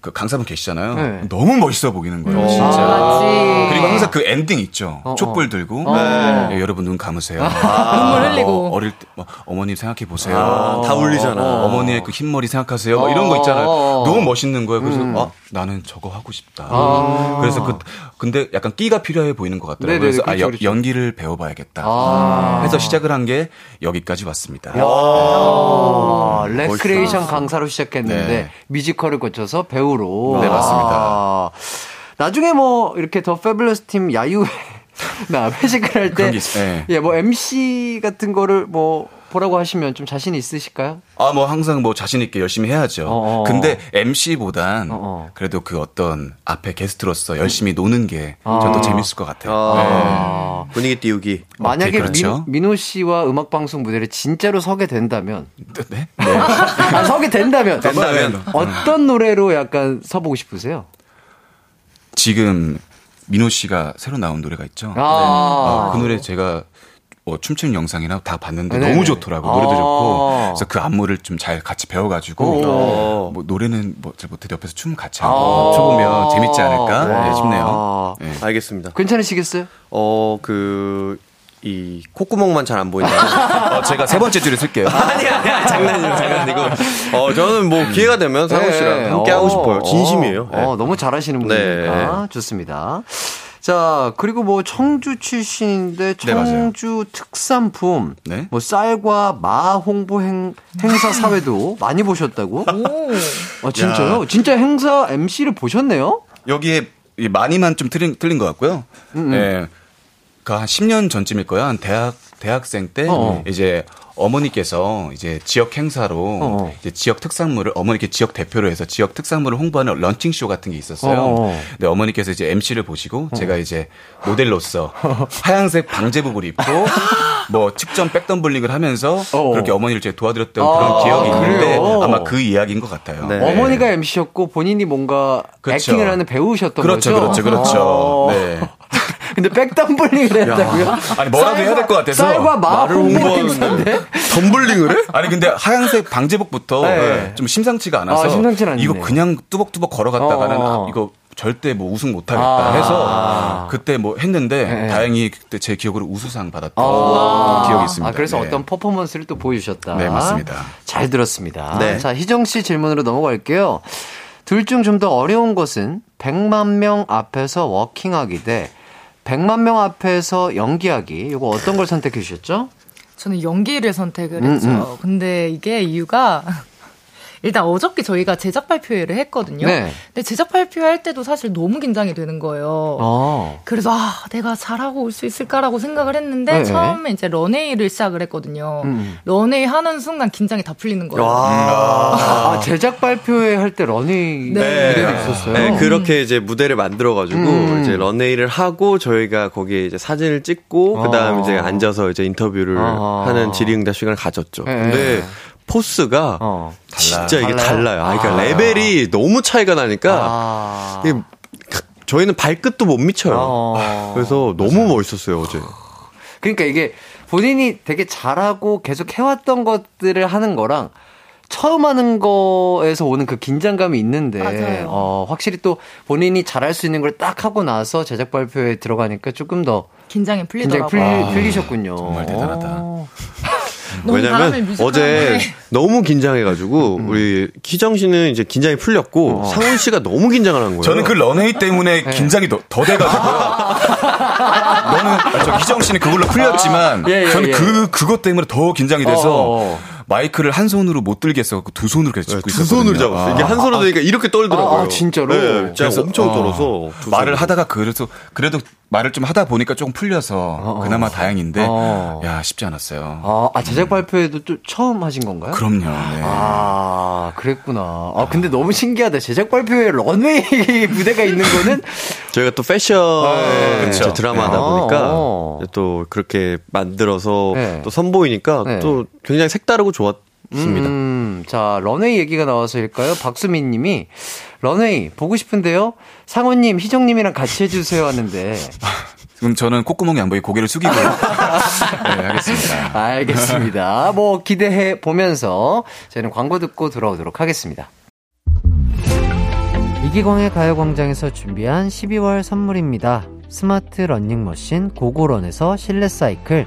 그 강사분 계시잖아요. 네. 너무 멋있어 보이는 거예요, 음, 진짜. 맞지. 그리고 항상 그 엔딩 있죠. 어, 촛불 들고 네. 예, 여러분 눈 감으세요. 눈물 흘리고. 어, 어릴 때 뭐, 어머님 생각해 보세요. 아, 다 울리잖아. 어, 머니의 그 흰머리 생각하세요. 뭐 이런 거 있잖아요. 어. 너무 멋있는 거예요. 그래서 음. 아, 나는 저거 하고 싶다. 아. 그래서 그 근데 약간 끼가 필요해 보이는 것 같더라고요. 네네네, 그래서 아, 그렇죠, 여- 그렇죠. 연기를 배워봐야겠다. 아. 해서 시작을 한 게 여기까지 왔습니다. 아, 레크레이션 강사로 시작했는데 네. 뮤지컬을 거쳐서 배우 로. 네, 맞습니다. 아, 나중에 뭐 이렇게 더 패블러스 팀 야유회 나 회식을 할때 네. 예, 뭐 MC 같은 거를 뭐 보라고 하시면 좀 자신 있으실까요? 아, 뭐 항상 뭐 자신 있게 열심히 해야죠. 어어. 근데 MC보단 어어. 그래도 그 어떤 앞에 게스트로서 열심히 노는 게 아. 전 더 재밌을 것 같아요. 아. 분위기 띄우기. 만약에 오케이, 그렇죠. 민, 민호 씨와 음악 방송 무대를 진짜로 서게 된다면 네? 아, 서게 된다면 된다면. 어떤 노래로 약간 서보고 싶으세요? 지금 민호 씨가 새로 나온 노래가 있죠. 아. 어, 그 노래 제가 뭐 춤추는 영상이나 다 봤는데 네네. 너무 좋더라고 노래도 아. 좋고 그래서 그 안무를 좀 잘 같이 배워가지고 오. 뭐 노래는 뭐 잘 못해도 옆에서 춤 같이 아. 하고 춰보면 재밌지 않을까 네, 싶네요. 아. 네. 알겠습니다. 괜찮으시겠어요? 어, 그, 이, 콧구멍만 잘 안 보인다. 어, 제가 세 번째 줄에 쓸게요. 아니, 아니, 아니, 장난이고, 장난이고. 어, 저는 뭐 기회가 되면 상우 씨랑 함께 하고 어, 싶어요. 진심이에요. 어, 네. 어, 너무 잘하시는 분이니까 좋습니다. 자, 그리고 뭐 청주 출신인데 네. 청주 특산품 네. 뭐 쌀과 마 홍보 행, 행사 사회도 많이 보셨다고? 아, 진짜요? 진짜 행사 MC를 보셨네요? 여기에 이 많이만 좀 틀린, 틀린 것 같고요. 음, 예. 그한 10년 전쯤일 거야. 한 대학, 대학생 때 어. 이제 어머니께서 이제 지역 행사로 어. 이제 지역 특산물을 어머니께 지역 대표로 해서 지역 특산물을 홍보하는 런칭 쇼 같은 게 있었어요. 어. 근데 어머니께서 이제 MC를 보시고 제가 이제 모델로서 하얀색 방제복을 입고 뭐 측정 백덤블링을 하면서 어. 그렇게 어머니를 제가 도와드렸던 아, 그런 기억이 있는데 그래요? 아마 그 이야기인 것 같아요. 네. 어머니가 MC였고 본인이 뭔가 그렇죠. 액팅을 하는 배우셨던 그렇죠, 거죠? 그렇죠, 그렇죠. 어. 네. 근데 백덤블링을 했다고요? 아니 뭐라도 해야 될 것 같아서 쌀과 마 말을 홍보 홍보하는 행사인데? 덤블링을 해? 아니 근데 하얀색 방제복부터 네. 좀 심상치가 않아서 아, 심상치는 않네요. 이거 그냥 뚜벅뚜벅 걸어갔다가는 어, 어. 아, 이거 절대 뭐 우승 못하겠다 아. 해서 그때 뭐 했는데 네. 다행히 그때 제 기억으로 우수상 받았던 아. 기억이 있습니다. 아, 그래서 네. 어떤 퍼포먼스를 또 보여주셨다. 네, 맞습니다. 잘 들었습니다. 네. 자, 희정 씨 질문으로 넘어갈게요. 둘 중 좀 더 어려운 것은 100만 명 앞에서 워킹하기 대 100만 명 앞에서 연기하기. 이거 어떤 걸 선택해 주셨죠? 저는 연기를 선택을 음, 했죠. 음. 근데 이게 이유가 일단 어저께 저희가 제작 발표회를 했거든요. 네. 근데 제작 발표할 때도 사실 너무 긴장이 되는 거예요. 어. 그래서 아 내가 잘하고 올 수 있을까라고 생각을 했는데 네. 처음에 이제 런웨이를 시작을 했거든요. 음. 런웨이 하는 순간 긴장이 다 풀리는 거예요. 아, 제작 발표회 할때 러닝 네. 무대도 있었어요. 네, 그렇게 이제 무대를 만들어 가지고 음. 이제 런웨이를 하고 저희가 거기에 이제 사진을 찍고 아. 그다음 이제 앉아서 이제 인터뷰를 아. 하는 질의응답 시간을 가졌죠. 네. 포스가 어. 진짜 이게 달라요? 달라요. 아, 그러니까 아. 레벨이 너무 차이가 나니까 아. 이게 저희는 발끝도 못 미쳐요. 어. 그래서 너무 멋있었어요 어제. 그러니까 이게 본인이 되게 잘하고 계속 해왔던 것들을 하는 거랑 처음 하는 거에서 오는 그 긴장감이 있는데 맞아요. 어, 확실히 또 본인이 잘할 수 있는 걸 딱 하고 나서 제작 발표에 들어가니까 조금 더 긴장이 긴장이 풀리더라고요. 풀리, 풀리 셨군요. 정말 대단하다. 어. 왜냐면 어제. 너무 긴장해가지고 우리 희정 씨는 이제 긴장이 풀렸고 어. 상훈 씨가 너무 긴장을 한 거예요. 저는 그 런웨이 때문에 네. 긴장이 더, 더 돼가지고요. 너는 아, 저 희정 씨는 그걸로 풀렸지만 예, 예, 저는 예. 그 그것 때문에 더 긴장이 돼서 어, 어. 마이크를 한 손으로 못 들겠어 두 손으로 계속 네, 짚고 두 있었거든요. 손으로 잡았어요. 아. 이게 한 손으로 되니까 이렇게 떨더라고요. 아, 아, 진짜로? 네, 진짜 그래서, 엄청 어, 떨어서 두 말을 손으로. 하다가 그래서 그래도 말을 좀 하다 보니까 조금 풀려서 어. 그나마 다행인데 어. 야 쉽지 않았어요. 아, 아, 제작 발표회도 또 처음 하신 건가요? 그럼요. 네. 아, 그랬구나. 아, 근데 너무 신기하다. 제작 발표회 런웨이 무대가 있는 거는 저희가 또 패션 네, 이제 그렇죠. 드라마다 네. 보니까 어. 또 그렇게 만들어서 네. 또 선보이니까 네. 또 굉장히 색다르고 좋았 습니다. 음, 자, 런웨이 얘기가 나와서일까요? 박수민 님이, 런웨이, 보고 싶은데요? 상호님, 희정 님이랑 같이 해 주세요 하는데. 그럼 저는 콧구멍이 안 보이고 고개를 숙이고 네, 하겠습니다. 알겠습니다. 뭐, 기대해 보면서 저희는 광고 듣고 돌아오도록 하겠습니다. 이기광의 가요광장에서 준비한 12월 선물입니다. 스마트 러닝머신 고고런에서 실내 사이클,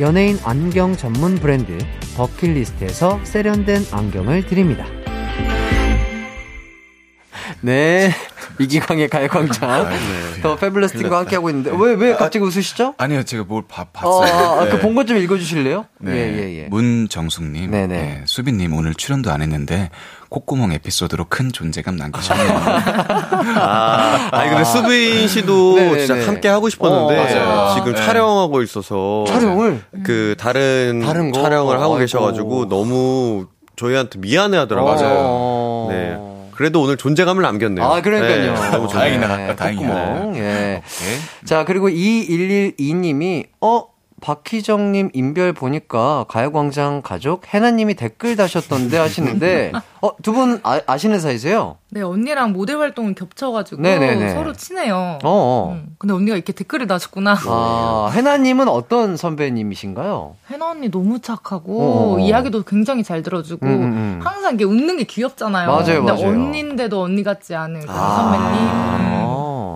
연예인 안경 전문 브랜드 버킷리스트에서 세련된 안경을 드립니다. 네. 이기광의 가요광장. 아, 네. 더 패블러스 팀과 함께하고 있는데, 왜, 왜 갑자기 웃으시죠? 아니요, 제가 뭘 봐, 어, 봤어요. 아, 네. 그본 것 좀 읽어주실래요? 네. 예, 예, 예. 문정숙님, 네네. 네, 수빈님 오늘 출연도 안 했는데 콧구멍 에피소드로 큰 존재감 남기셨네요. 아, 아니 근데 수빈 씨도 네네네. 진짜 함께 하고 싶었는데 어. 지금 네. 촬영하고 있어서 촬영을? 그 다른, 다른 거? 촬영을 하고 아이고. 계셔가지고 너무 저희한테 미안해하더라고요. 맞아요. 네. 그래도 오늘 존재감을 남겼네요. 아, 그러니까요. 네, 너무. 다행이다, 다행이다. 콧구멍. 예. 오케이. 자, 그리고 2112님이, 어, 박희정님 인별 보니까 가요광장 가족 해나님이 댓글 다셨던데 하시는데, 어, 두 분 아, 아시는 사이세요? 네, 언니랑 모델 활동을 겹쳐가지고 네네네. 서로 친해요. 어, 어. 음, 근데 언니가 이렇게 댓글을 다셨구나. 아, 해나님은 어떤 선배님이신가요? 해나 언니 너무 착하고 어. 이야기도 굉장히 잘 들어주고 음, 음, 음. 항상 이렇게 웃는 게 귀엽잖아요. 맞아요, 근데 맞아요. 언니인데도 언니 같지 않은 그런 아, 선배님. 어,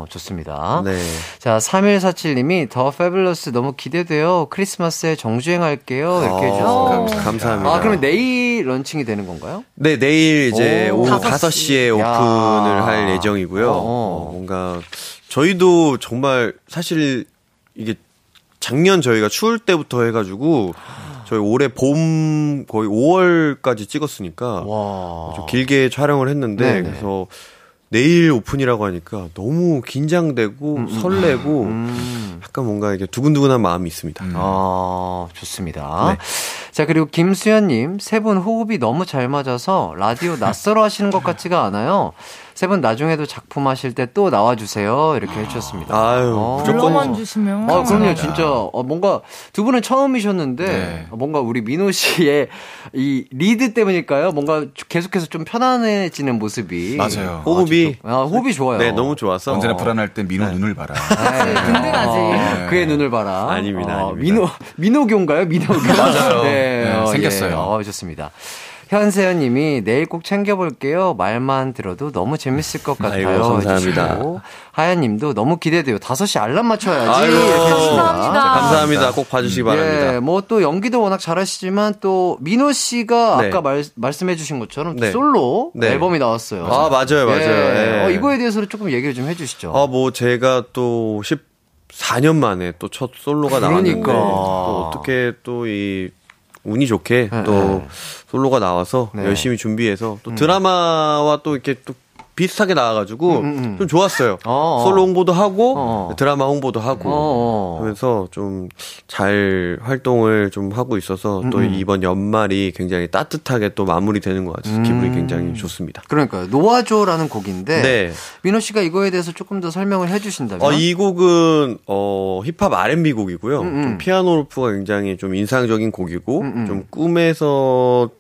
좋습니다. 네. 자, 3147님이 더 패블러스 너무 기대돼요. 크리스마스에 정주행 할게요. 이렇게 어, 해주셨습니다. 감, 사합니다. 아, 그러면 내일 런칭이 되는 건가요? 네, 내일 이제 오, 오후 다섯 5시에 야. 오픈을 할 예정이고요. 어, 어. 어, 뭔가 저희도 정말 사실 이게 작년 저희가 추울 때부터 해가지고 저희 올해 봄 거의 5월까지 찍었으니까 와. 좀 길게 촬영을 했는데 네네. 그래서 내일 오픈이라고 하니까 너무 긴장되고 설레고 음. 약간 뭔가 이게 두근두근한 마음이 있습니다. 아, 좋습니다. 네. 자, 그리고 김수현님, 세 분 호흡이 너무 잘 맞아서 라디오 낯설어 하시는 것 같지가 않아요. 세 분 나중에도 작품 하실 때 또 나와주세요. 이렇게 해주셨습니다. 아유, 어. 무조건 불러만 주시면. 아, 그럼요. 진짜. 어, 뭔가, 두 분은 처음이셨는데, 네. 어, 뭔가 우리 민호 씨의 이 리드 때문일까요? 뭔가 계속해서 좀 편안해지는 모습이. 맞아요. 호흡이 아, 호흡이 좋아요. 네 너무 좋아서 언제나 불안할 땐 민호 눈을 봐라. 네. 든든하지. 어, 그의 눈을 봐라. 아닙니다, 어, 아닙니다. 민호, 민호교인가요? 민호교. 맞아요. 네, 네, 어, 생겼어요. 예. 어, 좋습니다. 현세연 님이 내일 꼭 챙겨볼게요. 말만 들어도 너무 재밌을 것 같아요. 아이고, 감사합니다. 하연 님도 너무 기대돼요. 5시 알람 맞춰야지. 아이고, 이렇게 해주십니다. 감사합니다. 감사합니다. 꼭 봐주시기 바랍니다. 예, 뭐 또 연기도 워낙 잘하시지만 또 민호 씨가 네. 아까 말, 말씀해주신 것처럼 또 네. 솔로 네. 앨범이 나왔어요. 아 맞아요, 맞아요. 예. 예. 어, 이거에 대해서는 조금 얘기를 좀 해주시죠. 아, 뭐, 제가 또 14년 만에 또 첫 솔로가 나왔는데, 그러니까. 또 어떻게 또 이, 운이 좋게 네, 또 네. 솔로가 나와서 네. 열심히 준비해서 또 드라마와 또 이렇게 또 비슷하게 나와가지고 음, 음, 음. 좀 좋았어요. 어, 어. 솔로 홍보도 하고 어. 드라마 홍보도 하고 어, 어. 하면서 좀 잘 활동을 좀 하고 있어서 또 음, 음. 이번 연말이 굉장히 따뜻하게 또 마무리되는 것 같아서 음. 기분이 굉장히 좋습니다. 그러니까요. 노아조라는 곡인데 네. 민호 씨가 이거에 대해서 조금 더 설명을 해주신다면. 어, 이 곡은 어 힙합 R&B 곡이고요. 음, 음. 좀 피아노 로프가 굉장히 좀 인상적인 곡이고 음, 음. 좀 꿈에서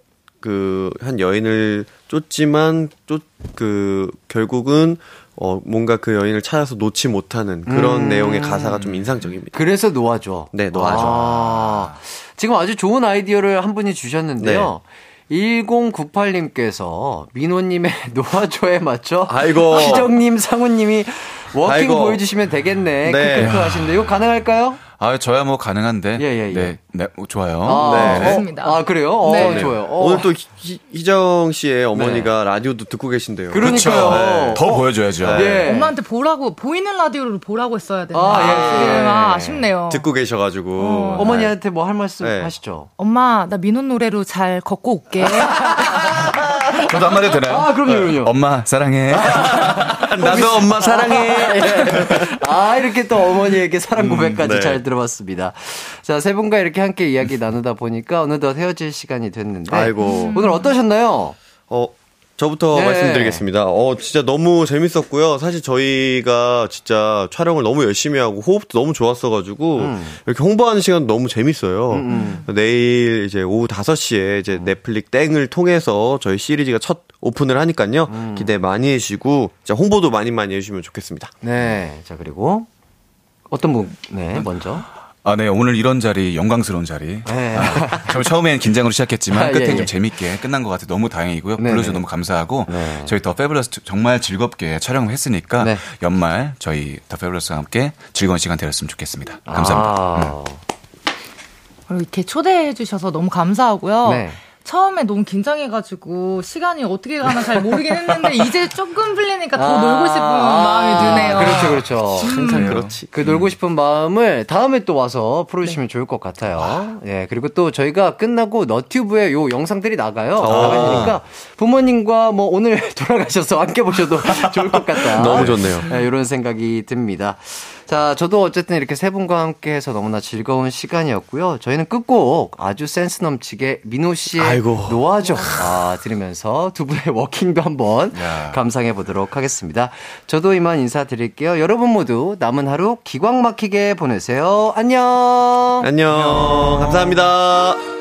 그 한 여인을 쫓지만 쫓그 결국은 어, 뭔가 그 여인을 찾아서 놓지 못하는 그런 음. 내용의 가사가 좀 인상적입니다. 그래서 놓아줘. 네, 놓아줘. 아, 지금 아주 좋은 아이디어를 한 분이 주셨는데요. 네. 1098님께서 민호님의 놓아줘에 맞춰 아이고. 희정님, 상우님이 워킹 아이고. 보여주시면 되겠네. 네. 크크크 하시는데 이거 가능할까요? 아, 저야 뭐 가능한데. 예, 예, 예. 네, 네, 어, 좋아요. 아, 네. 좋습니다. 아, 그래요? 어, 네. 좋아요. 어. 오늘 또 희, 희정 씨의 어머니가 라디오도 듣고 계신데요. 그러니까요. 네. 더 보여줘야죠. 예. 엄마한테 보라고 보이는 라디오를 보라고 했어야 되는데 아, 예, 예. 지금 아, 아쉽네요. 듣고 계셔가지고. 어. 어머니한테 뭐 할 말씀 네. 하시죠? 엄마 나 민호 노래로 잘 걷고 올게. 저도 한마디 해도 되나요? 아, 그럼요, 그럼요. 엄마, 사랑해. 나도 엄마 사랑해. 아, 이렇게 또 어머니에게 사랑 고백까지 네. 잘 들어봤습니다. 자, 세 분과 이렇게 함께 이야기 나누다 보니까 어느덧 헤어질 시간이 됐는데. 아이고. 오늘 어떠셨나요? 어, 저부터 네. 말씀드리겠습니다. 어, 진짜 너무 재밌었고요. 사실 저희가 진짜 촬영을 너무 열심히 하고 호흡도 너무 좋았어가지고 이렇게 홍보하는 시간 너무 재밌어요. 내일 이제 오후 5시에 이제 넷플릭 땡을 통해서 저희 시리즈가 첫 오픈을 하니까요. 기대 많이 해주시고 진짜 홍보도 많이 많이 해주시면 좋겠습니다. 네. 자, 그리고 어떤 분, 네, 먼저. 아, 네, 오늘 이런 자리, 영광스러운 자리. 네. 저 처음에는 긴장으로 시작했지만 아, 끝에 예, 예. 좀 재밌게 끝난 것 같아 너무 다행이고요. 네네. 불러주셔서 너무 감사하고 네. 저희 더 페블러스 정말 즐겁게 촬영을 했으니까 네. 연말 저희 더 페블러스와 함께 즐거운 시간 되었으면 좋겠습니다. 감사합니다. 아, 그리고 이렇게 초대해 주셔서 너무 감사하고요. 네. 처음에 너무 긴장해가지고 시간이 어떻게 가나 잘 모르긴 했는데 이제 조금 풀리니까 더 아, 놀고 싶은 마음이 드네요. 그렇죠, 그렇죠. 항상 그렇지. 그 놀고 싶은 마음을 다음에 또 와서 풀어주시면 좋을 것 같아요. 예, 그리고 또 저희가 끝나고 너튜브에 요 영상들이 나가요. 나가니까 부모님과 뭐 오늘 돌아가셔서 함께 보셔도 좋을 것 같다. 너무 좋네요. 예, 이런 생각이 듭니다. 자, 저도 어쨌든 이렇게 세 분과 함께 해서 너무나 즐거운 시간이었고요. 저희는 끝곡 아주 센스 넘치게 민호 씨의 아이고. 놓아줘 아, 들으면서 두 분의 워킹도 한번 야. 감상해 보도록 하겠습니다. 저도 이만 인사드릴게요. 여러분 모두 남은 하루 기광 막히게 보내세요. 안녕. 안녕. 감사합니다.